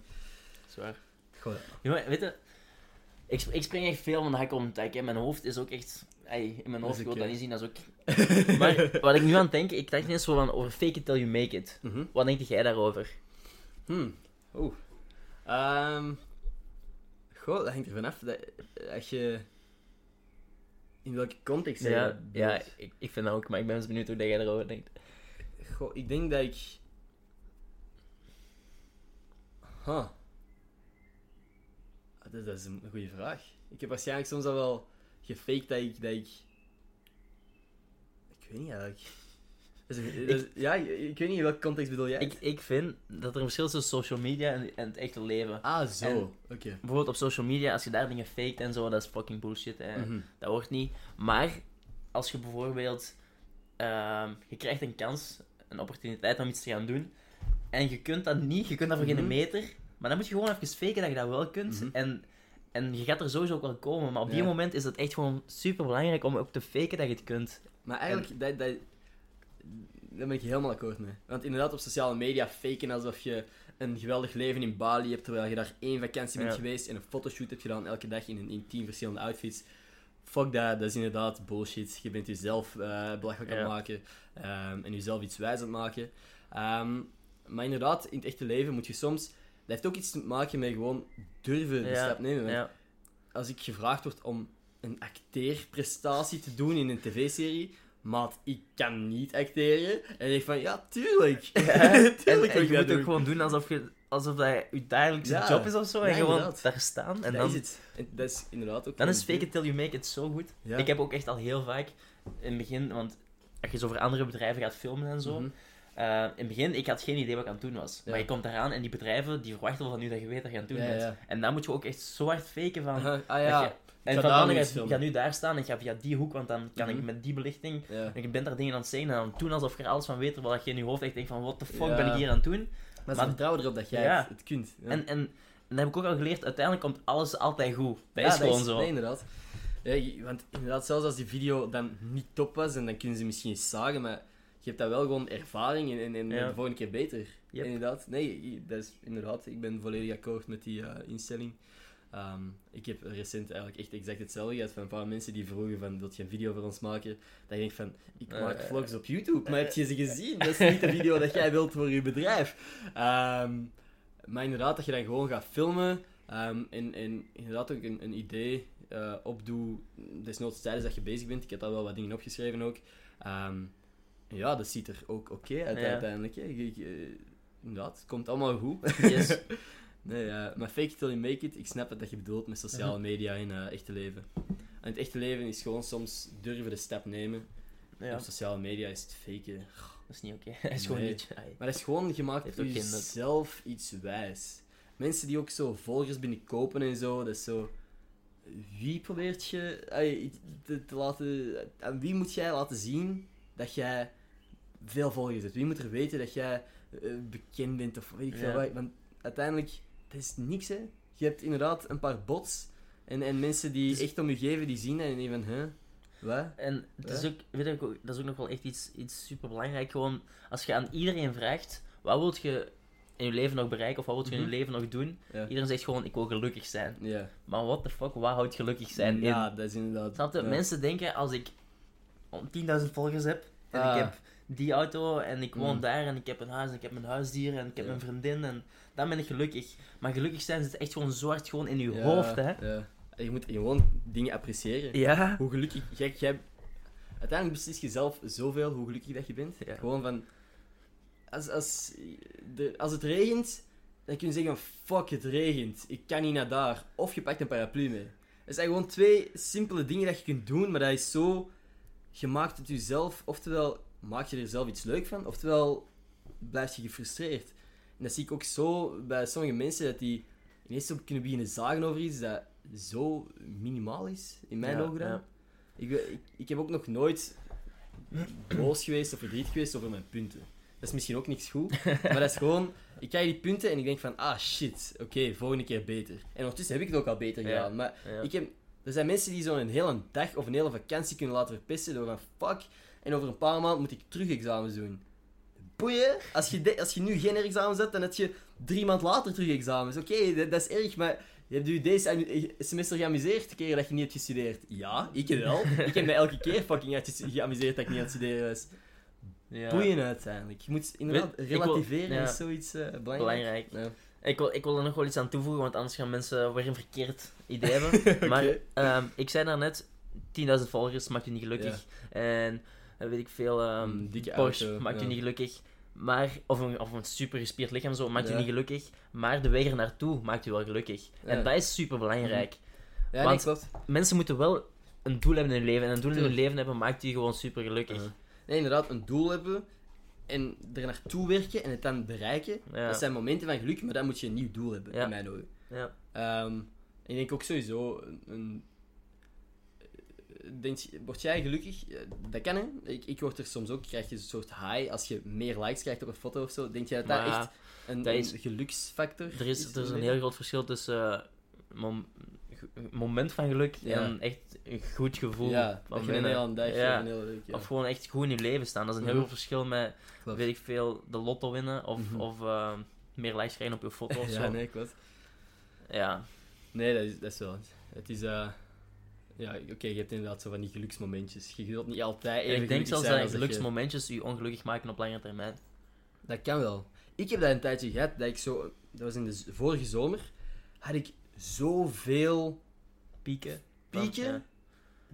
zwaar. Goh, Ja, weet je, ik, ik spring echt veel van de hak om hè. Mijn hoofd is ook echt... ey, in mijn hoofd is wil dat niet zien, dat is ook... Maar wat ik nu aan het denken, ik dacht ineens zo van over fake it till you make it. Mhm. Wat denk jij daarover? Hmm. Oeh. Ehm. Goh, dat hangt er vanaf. Dat, als je... In welke context je Ja, dat ja ik, ik vind dat ook, maar ik ben eens benieuwd hoe jij erover denkt. Goh, ik denk dat ik... Huh. Ah, Dat, dat is een goede vraag. Ik heb waarschijnlijk soms al wel gefaked dat ik... Dat ik... ik weet niet eigenlijk. Een- dat is- ja, ik, weet niet in welke context bedoel jij. Ik, ik vind dat er een verschil is tussen social media en, en het echte leven. Ah, zo. Oké. Bijvoorbeeld op social media, als je daar dingen faked en zo, dat is fucking bullshit. Hè. Mhm. Dat hoort niet. Maar als je bijvoorbeeld, ehm, je krijgt een kans, een opportuniteit om iets te gaan doen, en je kunt dat niet, je kunt dat voor Mhm. geen meter, maar dan moet je gewoon even faken dat je dat wel kunt. Mhm. En, en je gaat er sowieso ook wel komen, maar op die moment is het echt gewoon super belangrijk om ook te faken dat je het kunt. Maar eigenlijk, dat, dat, daar ben ik helemaal akkoord mee. Want inderdaad, op sociale media faken alsof je een geweldig leven in Bali hebt, terwijl je daar één vakantie bent Ja. geweest en een fotoshoot hebt gedaan elke dag in, een- in tien verschillende outfits. Fuck dat, dat is inderdaad bullshit. Je bent jezelf eh belachelijk aan het maken ehm, en jezelf iets wijs aan het maken. Ehm, maar inderdaad, in het echte leven moet je soms... Dat heeft ook iets te maken met gewoon durven de Ja, stap nemen. Als ik gevraagd word om een acteerprestatie te doen in een tv-serie, maat, ik kan niet acteren. En ik van, ja, tuurlijk. tuurlijk en je moet ook gewoon doen alsof, je, alsof dat je dagelijkse Ja. job is of zo. En Ja, gewoon inderdaad. daar staan. En dat dan, is het. En dat is inderdaad ook... dan is fake it till you make it zo goed. Ja. Ik heb ook echt al heel vaak in het begin, want als je zo voor andere bedrijven gaat filmen en zo. Mhm. eh, in het begin, ik had geen idee wat ik aan het doen was. Ja. Maar je komt eraan en die bedrijven die verwachten wel van u dat je weet dat je aan het doen Ja, bent. ja. En dan moet je ook echt zo hard faken van. Ah dat ja. je- en ga ik ga nu daar staan en ik ga via die hoek, want dan kan Mhm. ik met die belichting. En je bent daar dingen aan het zeggen en dan doen alsof je er alles van weet, terwijl je in je hoofd echt denkt van, what the fuck ben ik hier aan het doen? Maar ze vertrouwen erop dat jij Ja. het, het kunt. Ja. En, en, en dan heb ik ook al geleerd, uiteindelijk komt alles altijd goed. Dat Ja, is gewoon zo. Nee, inderdaad. Ja, want inderdaad, zelfs als die video dan niet top was, en dan kunnen ze misschien zagen, maar je hebt daar wel gewoon ervaring en, en, en de volgende keer beter. Yep. Inderdaad. Nee, dat is inderdaad. Ik ben volledig akkoord met die eh, instelling. Ehm, ik heb recent eigenlijk echt exact hetzelfde gehad van een paar mensen die vroegen van, wilt je een video voor ons maken? Dat je denkt van, ik Eh, maak vlogs op YouTube, maar heb je ze gezien? Dat is niet de video dat jij wilt voor je bedrijf. Ehm, maar inderdaad, dat je dan gewoon gaat filmen ehm, en, en inderdaad ook een, een idee eh opdoe, desnoods tijdens dat je bezig bent. Ik heb daar wel wat dingen opgeschreven ook. Ja, dat ziet er ook oké uit Ja. uiteindelijk. Hè. Je- je- inderdaad, het komt allemaal goed. Yes. nee, eh, maar fake it till you make it, ik snap het dat je bedoelt met sociale media in het echte leven. En het echte leven is gewoon soms durven de stap nemen. Ja, Op sociale media is het faken. dat is niet oké. Dat is gewoon Nee. niet... ai. Maar dat is gewoon, je maakt Heeft ook geen nut. jezelf iets wijs. Mensen die ook zo volgers binnenkopen en zo, dat is zo... Wie probeert je ai, te, te laten... Aan wie moet jij laten zien dat jij veel volgers hebt? Wie moet er weten dat jij eh, bekend bent of weet ik veel Ja. wat? Want uiteindelijk, dat is niks, hè. Je hebt inderdaad een paar bots en, en mensen die Dus- echt om je geven, die zien dat en die van, huh? Wat? En het is ook, weet ook- dat is ook nog wel echt iets, iets super belangrijk. Gewoon, als je aan iedereen vraagt, wat wilt je in je leven nog bereiken of wat wilt je in Mhm. je leven nog doen? Ja. Iedereen zegt gewoon, ik wil gelukkig zijn. Ja. Maar what the fuck, wat houdt gelukkig zijn ja, in? dat is inderdaad... Snap je? ja. Mensen denken, als ik 10.000 volgers heb, en Ah. ik heb die auto, en ik woon Mm. daar, en ik heb een huis, en ik heb mijn huisdier, en ik heb mijn vriendin, en dan ben ik gelukkig. Maar gelukkig zijn zit echt gewoon zo hard gewoon in je Ja, hoofd, hè? Ja. Je moet gewoon dingen appreciëren. Ja. Hoe gelukkig... Jij, jij, uiteindelijk beslist je zelf zoveel hoe gelukkig dat je bent. Ja. Gewoon van... Als, als, de, als het regent, dan kun je zeggen. Fuck, het regent. Ik kan niet naar daar. Of je pakt een paraplu mee. Het zijn gewoon twee simpele dingen dat je kunt doen, maar dat is zo... Je maakt het jezelf... Oftewel, maak je er zelf iets leuk van, oftewel blijf je gefrustreerd. En dat zie ik ook zo bij sommige mensen, dat die ineens op kunnen beginnen zagen over iets dat zo minimaal is, in mijn Ja, ogen dan. ja. Ik, ik, ik heb ook nog nooit boos geweest of verdriet geweest over mijn punten. Dat is misschien ook niks goed, maar dat is gewoon... Ik krijg die punten en ik denk van, ah shit, oké, volgende keer beter. En ondertussen heb ik het ook al beter Ja, gedaan, maar ik heb... Er zijn mensen die zo'n hele dag of een hele vakantie kunnen laten verpissen door van, fuck, en over een paar maanden moet ik terug examens doen. Boeien, als je, de- als je nu geen examens hebt, dan heb je drie maand later terug examens. Oké, dat, dat is erg, maar je hebt je deze amu- semester geamuseerd, de keer dat je niet hebt gestudeerd. Ja, ik wel. ik heb me elke keer fucking geamuseerd dat ik niet aan het studeren was. Ja. Boeien uiteindelijk. Je moet inderdaad Weet- ik wil- relativeren, ja. is zoiets eh, belangrijk. Belangrijk. Ja. Ik wil, ik wil er nog wel iets aan toevoegen, want anders gaan mensen weer een verkeerd idee hebben. Maar ehm, ik zei daarnet, 10.000 volgers maakt je niet gelukkig. En eh, weet ik veel, ehm, dikke Porsche auto, maakt je niet gelukkig. Maar, of een, of een super gespierd lichaam zo, maakt je niet gelukkig. Maar de weg er naartoe maakt je wel gelukkig. Ja. En dat is super belangrijk. Ja, Want- nee. Mensen moeten wel een doel hebben in hun leven. En een doel in hun leven hebben maakt je gewoon super gelukkig. Ja. Nee, inderdaad, een doel hebben en er naartoe werken en het dan bereiken. Dat zijn momenten van geluk, maar dan moet je een nieuw doel hebben, in mijn ogen. Ja. Ehm, ik denk ook sowieso, een, een, denk, word jij gelukkig? Eh, Dat kan, hè. Ik, ik word er soms ook, krijg je een soort high als je meer likes krijgt op een foto of zo. Denk jij dat dat echt een, dat is- een geluksfactor Er is, er is een heel groot verschil tussen eh, mom- moment van geluk Ja. en echt een goed gevoel. Ja, van dat je een hele dag Ja. ja. Of gewoon echt goed in je leven staan. Dat is een heel Mhm. groot verschil met, Klopt. weet ik veel, de lotto winnen of, Mhm. of eh, meer likes krijgen op je foto of Ja, zo. nee, klopt. Ja, Nee, dat is, dat is wel het. Is... ja, oké, je hebt inderdaad zo van die geluksmomentjes. Je zult niet altijd En even ik denk zelfs zijn dat als je- geluksmomentjes je ongelukkig maken op lange termijn. Dat kan wel. Ik heb dat een tijdje gehad, dat ik zo... Dat was in de vorige zomer. Had ik zoveel Pieken. pieken. Ja.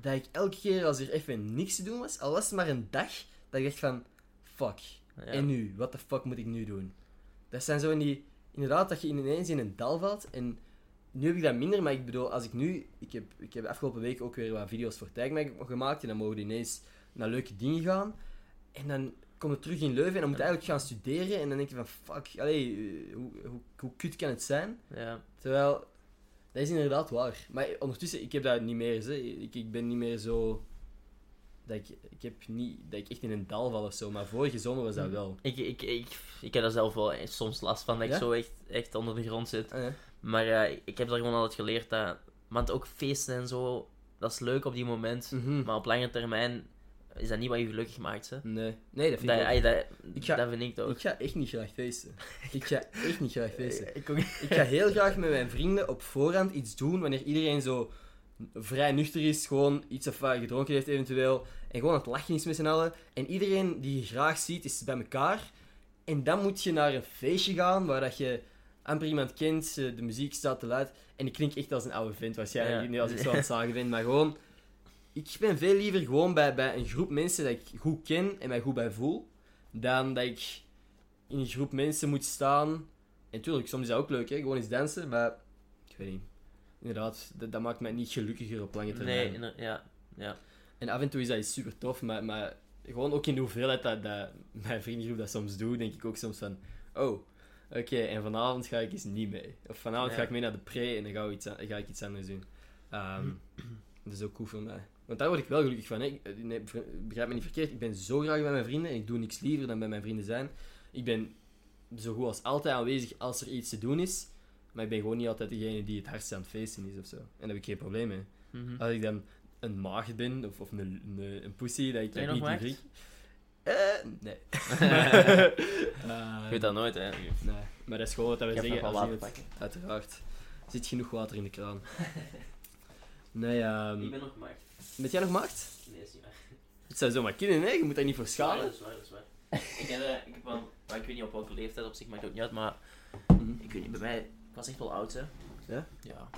dat ik elke keer als er even niks te doen was, al was het maar een dag, dat ik dacht van, fuck, Ja. en nu? Wat de fuck moet ik nu doen? Dat zijn zo in die, inderdaad, dat je ineens in een dal valt. En nu heb ik dat minder, maar ik bedoel, als ik nu, ik heb, ik heb afgelopen week ook weer wat video's voor Tagmag gemaakt. En dan mogen we ineens naar leuke dingen gaan. En dan kom je terug in Leuven en dan moet je eigenlijk gaan studeren. En dan denk je van, fuck, allee, eh, hoe, hoe, hoe kut kan het zijn? Ja. Terwijl, dat is inderdaad waar. Maar ondertussen, ik heb dat niet meer. Hè. Ik, ik ben niet meer zo... Dat ik, ik heb niet... Dat ik echt in een dal val of zo. Maar vorige zomer was dat wel. Ik, ik, ik, ik heb daar zelf wel soms last van, dat ik zo echt, echt onder de grond zit. Ah, ja. Maar eh, ik heb er gewoon altijd geleerd dat... Want ook feesten en zo, dat is leuk op die moment. Mhm. Maar op lange termijn is dat niet wat je gelukkig maakt, hè. Nee. Nee, dat vind Dat, ik ook. dat, Ik ga- dat vind ik toch. Ik ga echt niet graag feesten. Ik ga echt niet graag feesten. Ik ga heel graag met mijn vrienden op voorhand iets doen wanneer iedereen zo vrij nuchter is, gewoon iets of wat gedronken heeft eventueel, en gewoon aan het lachen is met z'n allen. En iedereen die je graag ziet, is bij elkaar. En dan moet je naar een feestje gaan waar dat je amper iemand kent, eh, de muziek staat te luid. En ik klink echt als een oude vent waarschijnlijk, Ja. nu als ik zo aan het zagen ben, maar gewoon... Ik ben veel liever gewoon bij, bij een groep mensen dat ik goed ken en mij goed bij voel, dan dat ik in een groep mensen moet staan. En natuurlijk, soms is dat ook leuk, hè? gewoon eens dansen, maar ik weet niet. Inderdaad, dat, dat maakt mij niet gelukkiger op lange termijn. Nee, ja. ja. En af en toe is dat super tof, maar, maar gewoon ook in de hoeveelheid dat, dat mijn vriendengroep dat soms doet, denk ik ook soms van: oh, oké, en vanavond ga ik eens niet mee. Of vanavond Ja. ga ik mee naar de pre en dan ga ik iets, ga ik iets anders doen. Ehm, dat is ook cool voor mij. Want daar word ik wel gelukkig van. Hè. Ik- Nee, begrijp me niet verkeerd, ik ben zo graag bij mijn vrienden en ik doe niks liever dan bij mijn vrienden zijn. Ik ben zo goed als altijd aanwezig als er iets te doen is, maar ik ben gewoon niet altijd degene die het hardst aan het feesten is of zo. En daar heb ik geen probleem mee. Mhm. Als ik dan een maagd ben, of, of een, een, een pussy, dat ik Ben dat niet maagd? drink. Eh, nee. Ik weet dat nooit, hè. Nee, maar dat is gewoon wat we Ik heb nog zeggen. als iemand- pakken. Uiteraard. Er zit genoeg water in de kraan. Nee, ehm Ik ben nog gemaakt. ben jij nog maagd? Nee, is niet waar. Het zou zomaar kunnen, hè? Je moet daar niet voor schalen. dat is waar, dat is waar. ik, heb, eh, ik heb wel, maar ik weet niet op welke leeftijd op zich, maakt ook niet uit, maar Mhm. ik weet niet, bij mij, ik was echt wel oud, hè. Ja? Ja.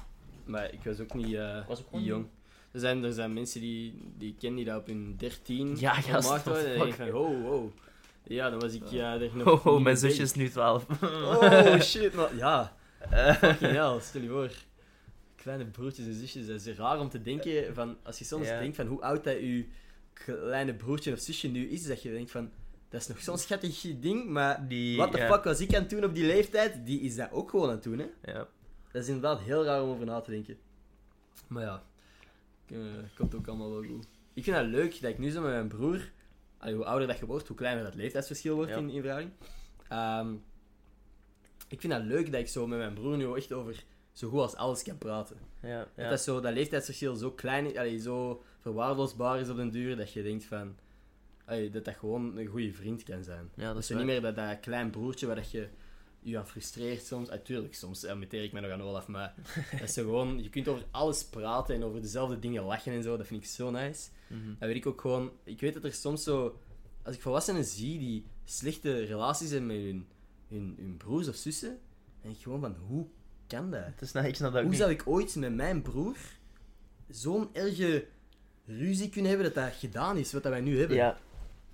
Maar ik was ook niet, eh, Ik was ook gewoon niet jong. Er zijn, er zijn mensen die, die ik ken die dat op hun 13 Ja, maagd waren. En dan denk ik van, oh, wow. Ja, dan was ik ja, er nog Oh, niet mijn zusje is nu 12. Oh shit, man. Ja, Eh, fucking hell, stel je voor. Kleine broertjes en zusjes, dat is raar om te denken van, als je soms Ja. denkt van hoe oud dat je kleine broertje of zusje nu is, dat je denkt van, dat is nog zo'n schattig ding, maar die, wat de ja. fuck was ik aan het doen op die leeftijd? Die is dat ook gewoon aan het doen, hè. Ja. Dat is inderdaad heel raar om over na te denken. Maar ja, eh, komt ook allemaal wel goed. Ik vind het leuk dat ik nu zo met mijn broer, hoe ouder dat je wordt, hoe kleiner dat leeftijdsverschil wordt Ja. in, in verhouding. Ehm, ik vind het leuk dat ik zo met mijn broer nu echt over zo goed als alles kan praten. Ja, Dat, ja. dat, zo, dat leeftijdsverschil zo klein is, allee, zo verwaarloosbaar is op den duur, dat je denkt van... allee, dat dat gewoon een goede vriend kan zijn. ja, dat is niet meer dat, dat klein broertje waar dat je je aan frustreert soms. Natuurlijk, soms imiteer ik me nog aan Olaf, maar dat is gewoon... Je kunt over alles praten en over dezelfde dingen lachen en zo. Dat vind ik zo nice. Mhm. Dat weet ik ook gewoon... Ik weet dat er soms zo... Als ik volwassenen zie die slechte relaties hebben met hun, hun, hun broers of zussen, dan denk ik gewoon van, hoe kan dat? Het is, nou, ik snap dat Hoe niet. zou ik ooit met mijn broer zo'n erge ruzie kunnen hebben dat dat gedaan is, wat dat wij nu hebben? Ja.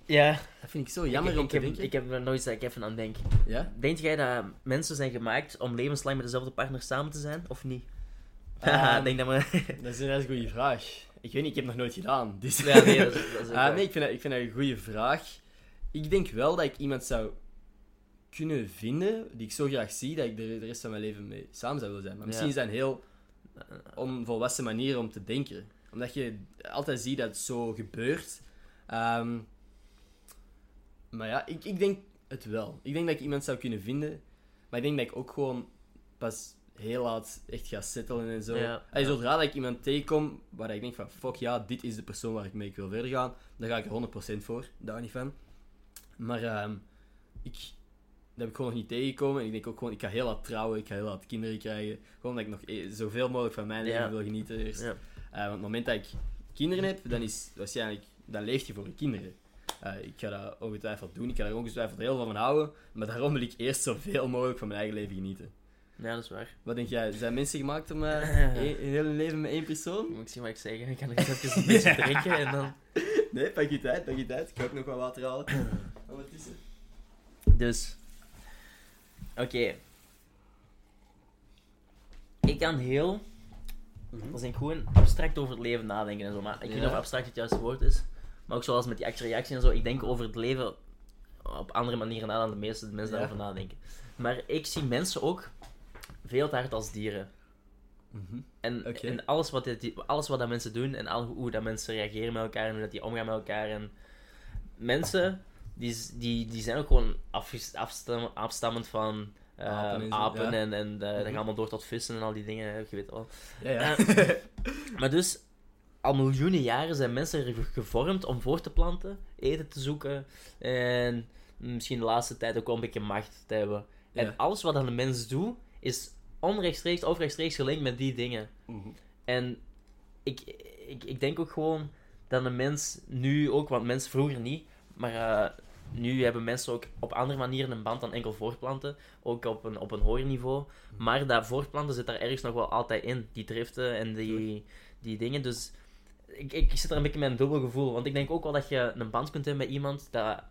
Ja. Dat vind ik zo jammer ik, om ik te heb, denken. Ik heb er nooit dat ik even aan denk. Ja? Denk jij dat mensen zijn gemaakt om levenslang met dezelfde partner samen te zijn, of niet? Ehm, Haha, denk dat maar... Dat is een hele goede vraag. Ik weet niet, ik heb het nog nooit gedaan. Dus... ja, nee, dat is, dat is ook Ah, nee, ik vind, dat, ik vind dat een goede vraag. Ik denk wel dat ik iemand zou kunnen vinden die ik zo graag zie dat ik de, de rest van mijn leven mee samen zou willen zijn. Maar misschien Ja. is dat een heel onvolwassen manier om te denken. Omdat je altijd ziet dat het zo gebeurt. Ehm, maar ja, ik, ik denk het wel. Ik denk dat ik iemand zou kunnen vinden. Maar ik denk dat ik ook gewoon pas heel laat echt ga settelen en zo. Ja. Zodra dat ik iemand tegenkom waar ik denk van, fuck ja, dit is de persoon waar ik mee wil verder gaan, dan ga ik er 100% voor. Daar niet van. Maar ehm, ik, dat heb ik gewoon nog niet tegengekomen. En ik denk ook gewoon, ik ga heel laat trouwen, ik ga heel laat kinderen krijgen. Gewoon dat ik nog e- zoveel mogelijk van mijn leven Ja. wil genieten eerst. Ja. Eh, want op het moment dat ik kinderen heb, dan is waarschijnlijk, dan leef je voor je kinderen. Eh, ik ga dat ongetwijfeld doen, ik ga er ongetwijfeld heel veel van houden. Maar daarom wil ik eerst zoveel mogelijk van mijn eigen leven genieten. Ja, dat is waar. Wat denk jij? Zijn mensen gemaakt om één- een hele leven met één persoon? Moet ik zien wat ik zeg? Ik kan ik even een beetje drinken en dan... Nee, pak je tijd, pak je tijd. Ik ga ook nog wat water halen. Ondertussen. Dus... Oké. Ik kan heel... Dat is ik gewoon abstract over het leven nadenken en zo. Maar ik weet niet Ja. of abstract het juiste woord is. Maar ook zoals met die actie-reactie en zo. Ik denk over het leven op andere manieren na dan de meeste mensen daarover nadenken. Maar ik zie mensen ook veel te hard als dieren. En, Oké. en alles, wat dit, alles wat dat mensen doen en al, hoe dat mensen reageren met elkaar en hoe dat die omgaan met elkaar. En mensen, die, die, die zijn ook gewoon afstam, afstammend van eh, Apen apen, en zo, ja. en, en eh, dat Mhm. gaat allemaal door tot vissen en al die dingen, je weet wel. Ja, ja. Maar dus, al miljoenen jaren zijn mensen gevormd om voor te planten, eten te zoeken en misschien de laatste tijd ook wel een beetje macht te hebben. En Ja. alles wat een mens doet, is onrechtstreeks of rechtstreeks gelinkt met die dingen. Mhm. En ik, ik, ik denk ook gewoon dat een mens nu ook, want mensen vroeger niet, maar eh, nu hebben mensen ook op andere manieren een band dan enkel voortplanten, ook op een, op een hoger niveau. Maar dat voortplanten zit daar ergens nog wel altijd in, die driften en die, die dingen. Dus ik, ik zit er een beetje met een dubbel gevoel, want ik denk ook wel dat je een band kunt hebben met iemand dat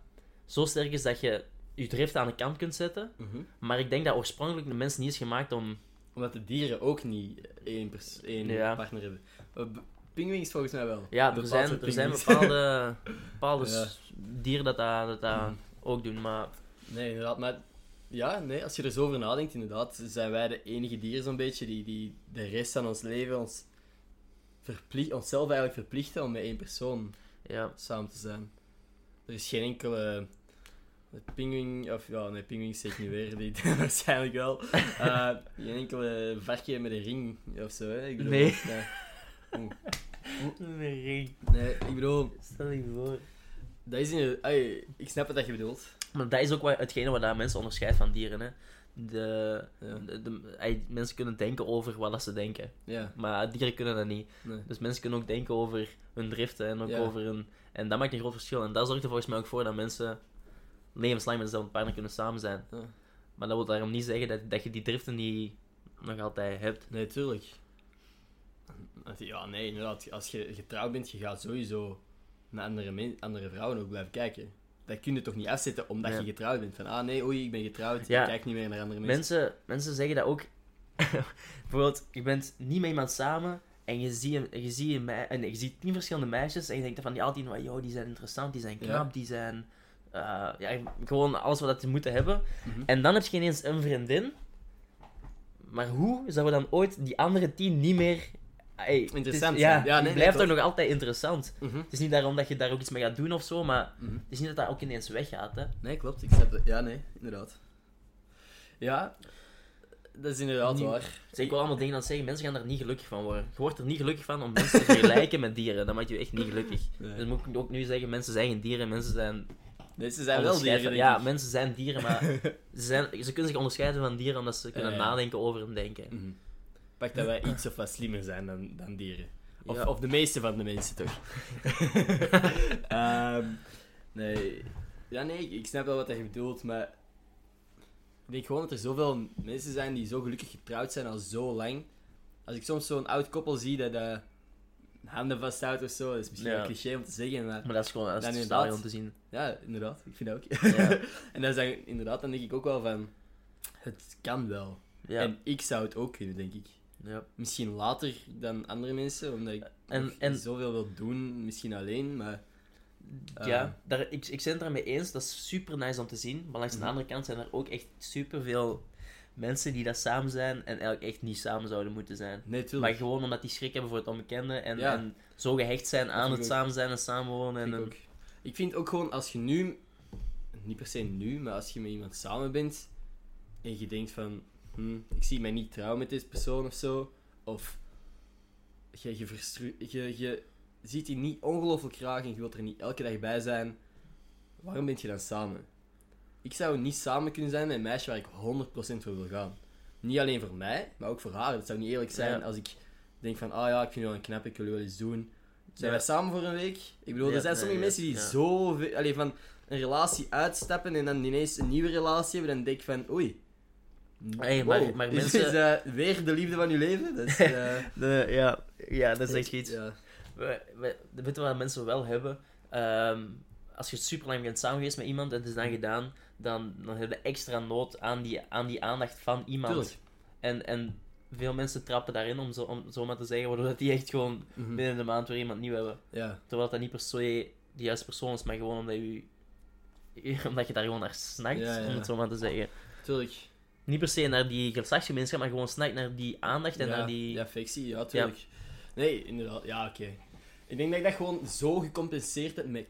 zo sterk is dat je je driften aan de kant kunt zetten. Mhm. Maar ik denk dat oorspronkelijk de mens niet is gemaakt om Omdat de dieren ook niet één, één Ja. partner hebben. B- Pinguïns volgens mij wel. Ja, er zijn, er zijn bepaalde, bepaalde Ja. dieren dat dat, dat, dat Mhm. ook doen, maar Nee, inderdaad. Maar ja, nee, als je er zo over nadenkt, inderdaad, zijn wij de enige dieren zo'n beetje die, die de rest van ons leven ons verplicht, onszelf eigenlijk verplichten om met één persoon ja. samen te zijn. Er is geen enkele pinguïn, of ja, nee, pinguïns zeg ik nu weer, die waarschijnlijk wel. Eh, geen enkele varkje met een ring of zo, hè? Ik bedoel, Nee. Nee. Een ring. Nee, ik bedoel, Stel je voor. dat is in ai, ik snap wat dat je bedoelt. Maar dat is ook wat, hetgene wat dat mensen onderscheidt van dieren. Hè. De, de, mensen kunnen denken over wat dat ze denken, Ja, maar dieren kunnen dat niet. nee. Dus mensen kunnen ook denken over hun driften en ook Ja. over hun... En dat maakt een groot verschil. En dat zorgt er volgens mij ook voor dat mensen levenslang met dezelfde partner kunnen samen zijn. Ja. Maar dat wil daarom niet zeggen dat, dat je die driften niet nog altijd hebt. Nee, tuurlijk. Ja, nee, inderdaad. Als je getrouwd bent, je gaat sowieso naar andere, andere vrouwen ook blijven kijken. Dat kun je toch niet afzetten omdat je getrouwd bent. Van, ah nee, oei, ik ben getrouwd, Ja. ik kijk niet meer naar andere mensen. Mensen, mensen zeggen dat ook. Bijvoorbeeld, je bent niet met iemand samen en je ziet, je, ziet en je ziet tien verschillende meisjes en je denkt van die altijd van, joh, die zijn interessant, die zijn knap, Ja. die zijn... eh, ja, gewoon alles wat die moeten hebben. Mhm. En dan heb je ineens een vriendin. Maar hoe zou we dan ooit die andere tien niet meer... Het is- Interessant Ja, nee, nee, blijft toch klopt. nog altijd interessant. Mhm. Het is niet daarom dat je daar ook iets mee gaat doen of zo, maar Mhm. het is niet dat dat ook ineens weggaat, hè. Nee, klopt. Ik snap het. Ja, nee, inderdaad. Ja, dat is inderdaad waar. Dus ik wil allemaal dingen aan zeggen, mensen gaan er niet gelukkig van worden. Je wordt er niet gelukkig van om mensen te vergelijken met dieren. Dat maakt je echt niet gelukkig. Nee. Dus moet ik ook nu zeggen, mensen zijn geen dieren, mensen zijn... Nee, ze zijn wel dieren, Ja, mensen zijn dieren, maar ze, zijn, ze kunnen zich onderscheiden van dieren omdat ze kunnen nadenken over hun denken. Pak dat wij iets of wat slimmer zijn dan, dan dieren. Of, Ja. of de meeste van de mensen toch. Ehm, nee. Ja, nee, ik, snap wel wat je bedoelt, maar. Ik denk gewoon dat er zoveel mensen zijn die zo gelukkig getrouwd zijn al zo lang. Als ik soms zo'n oud koppel zie dat eh, handen vasthoudt of zo, dat is misschien Ja. een cliché om te zeggen, maar. Maar dat is gewoon dat is inderdaad. om te zien. Ja, inderdaad, ik vind dat ook. Ja. en dan zeg, inderdaad, dan denk ik ook wel van. Het kan wel. En ik zou het ook kunnen, denk ik. Ja. Misschien later dan andere mensen, omdat ik En- zoveel wil doen, misschien alleen, maar... eh, ja, daar, ik, ik ben het ermee eens, dat is super nice om te zien. Maar langs Mhm. de andere kant zijn er ook echt super veel mensen die dat samen zijn en eigenlijk echt niet samen zouden moeten zijn. Nee, Maar gewoon omdat die schrik hebben voor het onbekende en, Ja. en zo gehecht zijn aan het ook. samen zijn en samenwonen. En, ik, ook. ik vind ook gewoon, als je nu... Niet per se nu, maar als je met iemand samen bent en je denkt van... Hm, ik zie mij niet trouwen met deze persoon of zo. Of je, je, je, je ziet die niet ongelooflijk graag en je wilt er niet elke dag bij zijn. Waarom ben je dan samen? Ik zou niet samen kunnen zijn met een meisje waar ik 100% voor wil gaan. Niet alleen voor mij, maar ook voor haar. Het zou niet eerlijk zijn Ja. als ik denk van, ah ja, ik vind je wel een knap, ik wil je wel eens doen. Zijn Ja. wij samen voor een week? Ik bedoel, Ja, er zijn sommige mensen die zo veel, allee, van een relatie uitstappen en dan ineens een nieuwe relatie hebben, dan denk ik van, oei, Hey, maar- Wow. maar Is mensen- dit, eh, weer de liefde van je leven? Dat is, eh, De, ja, ja, dat is echt iets. Ja. We, we, weet wat mensen wel hebben? Ehm, als je super lang bent samen geweest met iemand en het is dan gedaan, dan, dan heb je extra nood aan die, aan die aandacht van iemand. Tuurlijk. En, en veel mensen trappen daarin, om zo, om zo maar te zeggen, waardoor dat die echt gewoon Mhm. binnen de maand weer iemand nieuw hebben. Ja. Terwijl dat niet per se de juiste persoon is, maar gewoon omdat je, omdat je daar gewoon naar snakt, Ja, ja. om het zo maar te zeggen. Tuurlijk. Niet per se naar die geslachtsgemeenschap, maar gewoon snakt naar die aandacht en ja, naar die... Ja, affectie, ja, tuurlijk. Nee, inderdaad. Ja, oké. Ik denk dat ik dat gewoon zo gecompenseerd heb met...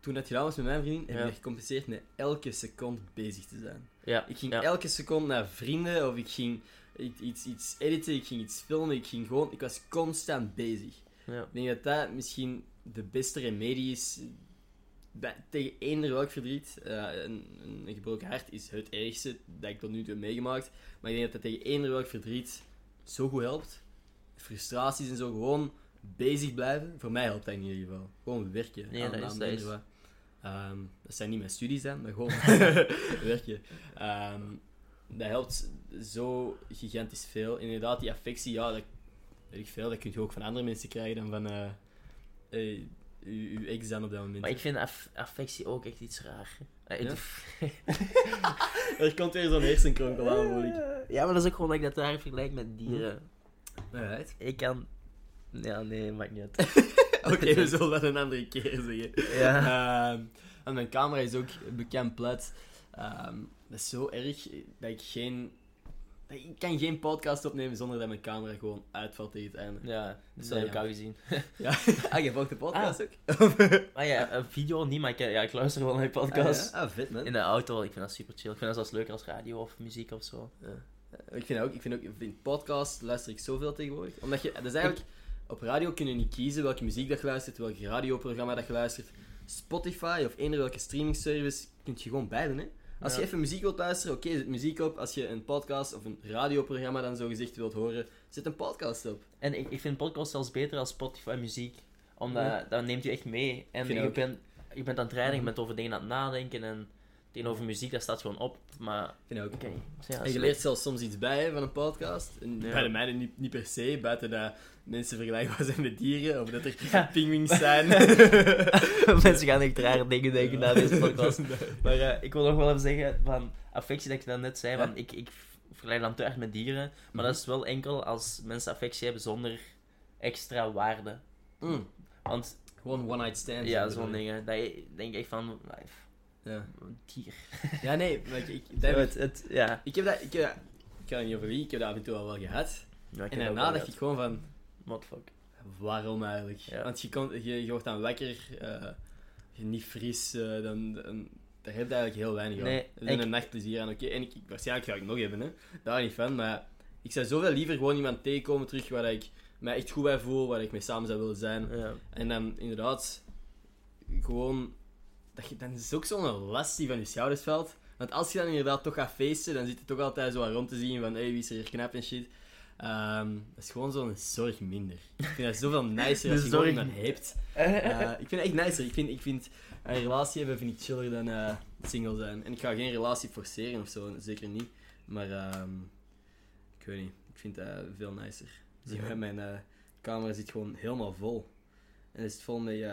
Toen dat gedaan was met mijn vriendin, heb ik dat gecompenseerd met elke seconde bezig te zijn. Ja, Ik ging elke seconde naar vrienden, of ik ging iets, iets editen, ik ging iets filmen, ik ging gewoon... Ik was constant bezig. Ja. Ik denk dat dat misschien de beste remedie is bij, tegen eender welk verdriet. Eh, een, een, gebroken hart is het ergste dat ik tot nu toe heb meegemaakt. Maar ik denk dat dat tegen eender welk verdriet zo goed helpt. Frustraties en zo, gewoon bezig blijven. Voor mij helpt dat in ieder geval. Gewoon werken. Nee, aan- dat is- dat is-. Ehm, dat zijn niet mijn studies dan, maar gewoon werken. Ehm, dat helpt zo gigantisch veel. Inderdaad, die affectie, ja, dat weet ik veel. Dat kun je ook van andere mensen krijgen dan van eh eh, uw, uw ex dan op dat moment. Maar ik vind aff- affectie ook echt iets raar. Eh, Ja? het- Er komt weer zo'n hersenkronkel aan, ik. Ja, maar dat is ook gewoon dat ik dat daar vergelijk met dieren. Alright. Ik kan... Ja, nee, maakt niet uit. Oké, we zullen dat een andere keer zeggen. Ja. Ehm, en mijn camera is ook bekend plat. Ehm, dat is zo erg dat ik geen... Ik kan geen podcast opnemen zonder dat mijn camera gewoon uitvalt tegen het einde. Ja, dat heb ik Ja. al gezien. Ja. Ah, je volgt de podcast ook? Maar ja, een video niet, maar ik, ja, ik luister wel naar je Ah, podcast. ja. ah, vet man. In de auto, ik vind dat super chill. Ik vind dat zelfs leuker als radio of muziek of zo. Ik vind ook, ik vind ook, in podcast luister ik zoveel tegenwoordig. Omdat je, dat is eigenlijk, op radio kun je niet kiezen welke muziek dat je luistert, welk radioprogramma dat je luistert. Spotify of eender welke streaming service kun je gewoon beiden, hè. Als je even muziek wilt luisteren, oké, zet muziek op. Als je een podcast of een radioprogramma dan zo gezegd wilt horen, zet een podcast op. En ik, ik vind podcast zelfs beter als Spotify muziek. Omdat Ja. dat neemt je echt mee. En vind je ook. bent, je bent aan het rijden, je Mhm. bent over dingen aan het nadenken. En tegenover muziek, dat staat gewoon op. Maar Ik vind ook. oké. Ja, En je leert zelfs soms iets bij van een podcast. En. Bij de mijne niet, niet per se, buiten dat mensen vergelijkbaar zijn met dieren, of dat er Ja. pinguïns zijn. Mensen gaan echt rare dingen denken na deze podcast. Maar eh, ik wil nog wel even zeggen, van affectie dat je dan net zei, Ja. van ik, ik vergelijk dan te erg met dieren. Maar dat is wel enkel als mensen affectie hebben zonder extra waarde. Mm. Want Gewoon one-night stand. ja, zo zo'n dingen, dat denk echt van, life, Ja. dier. ja, nee, maar ik, ik, dat ik, het, het, ja. ik heb dat, ik, heb dat- ik kan niet over wie, ik heb dat af en toe al wel gehad. Ja, ik En daarna dacht ik gewoon van, What fuck. waarom eigenlijk? Ja. Want je, komt, je, je wordt dan wekker, eh, je niet fris, eh, dan, dan, daar heb je eigenlijk heel weinig aan. Nee, is ik- een nachtplezier aan, oké. En ik, ik- waarschijnlijk ga ik nog hebben, hè. daar niet van, maar ik zou zoveel liever gewoon iemand tegenkomen terug waar ik mij echt goed bij voel, waar ik mee samen zou willen zijn. Ja. En dan inderdaad, gewoon, dat je, dan is het ook zo'n last die van je schouders valt. Want als je dan inderdaad toch gaat feesten, dan zit je toch altijd zo aan rond te zien van, hey, wie is er hier knap en shit. Ehm, dat is gewoon zo'n zorg minder. Ik vind dat zoveel nicer als je gewoon zorg- iemand hebt. Eh, ik vind het echt nicer. Ik vind, ik vind een relatie hebben vind ik chiller dan eh, single zijn. En ik ga geen relatie forceren of zo, zeker niet. Maar ehm, ik weet niet, ik vind dat veel nicer. Ja. mijn eh, camera zit gewoon helemaal vol. En is het vol met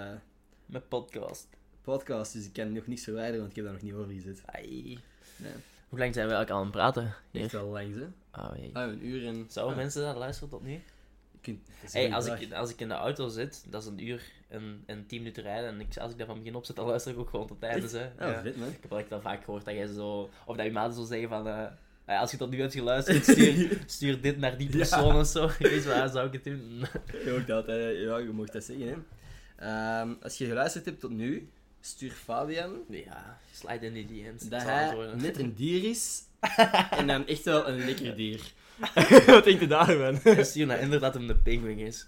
Met podcast. podcasts, dus ik kan nog niks verwijderen, want ik heb daar nog niet over gezet. Ai. Nee. Hoe lang zijn we eigenlijk al aan het praten? Echt Hier? wel lang, hè? Ah, jee. Ah, een uur en... Zouden mensen dat luisteren tot nu? kunt- Hey, als, vraag. ik, als ik in de auto zit, dat is een uur en, en tien minuten rijden. En ik, als ik dat van begin opzet, dan luister ik ook gewoon tot tijdens. Hè. Ah, Ja. vet, man. Ik heb wel echt al vaak gehoord dat jij zo... Of dat je maten zo zeggen van... eh, "Ah, als je tot nu hebt geluisterd, stuur, stuur dit naar die persoon of zo. Weet je waar zou ik het doen? Je dat, eh, ja, je mag dat zeggen, hè. Ehm, als je geluisterd hebt tot nu, stuur Fabian ja, slide in die DM's. dat hij net een dier is en dan echt wel een lekker dier. Wat denk je daarvan? En stuur naar Ender dat hem de penguin is.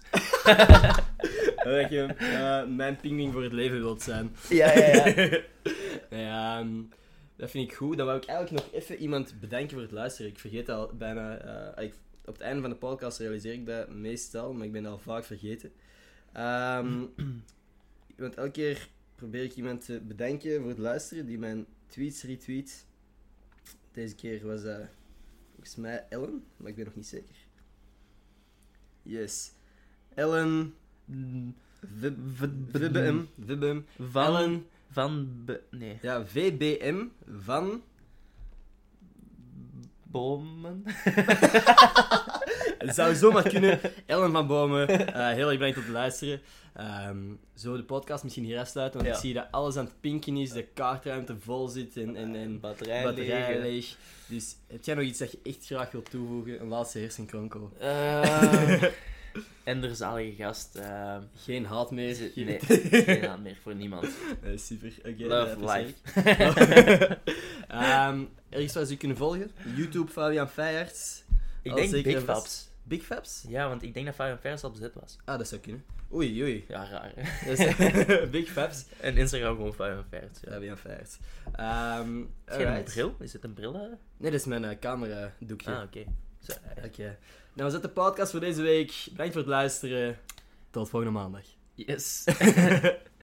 Dat je eh, mijn pingwing voor het leven wilt zijn. Ja, ja, ja. Nee, ehm, dat vind ik goed. Dan wou ik eigenlijk nog even iemand bedanken voor het luisteren. Ik vergeet al bijna... eh, ik, op het einde van de podcast realiseer ik dat meestal, maar ik ben dat al vaak vergeten. Ehm, want elke keer probeer ik iemand te bedanken voor het luisteren die mijn tweets retweet. Deze keer was dat volgens mij Ellen, maar ik ben nog niet zeker. Yes. Ellen... VBM. VBM. Van, van, nee, Ja, VBM van... bomen. Het zou zomaar kunnen. Ellen van Bomen, eh, heel erg bedankt om te luisteren. Ehm, zo de podcast misschien hier afsluiten, want Ja. ik zie dat alles aan het pinken is, de kaartruimte vol zit en, en, en Batterij, leeg. Dus heb jij nog iets dat je echt graag wilt toevoegen? Een laatste hersenkronkel. Eh, en er zalige gast. eh, Geen haat meer. nee, geen aan meer voor niemand. Eh, super. Oké, Love dat life. Ehm, ergens waar ze u kunnen volgen? YouTube, Fabian Feijerts. Ik denk Big vast. Fabs. Big Fabs? Ja, want ik denk dat Fabian Vers al bezet was. Ah, dat zou kunnen. Oei, oei. Ja, raar. Big Fabs. En Instagram gewoon Fabian Vers. Ja. Fabian Feijerts. Ehm Is het een bril? Is het een bril? hè? Nee, dat is mijn uh, camera doekje. Ah, oké. Zo, eh, Oké. Nou, we zetten de podcast voor deze week. Bedankt voor het luisteren. Tot volgende maandag. Yes.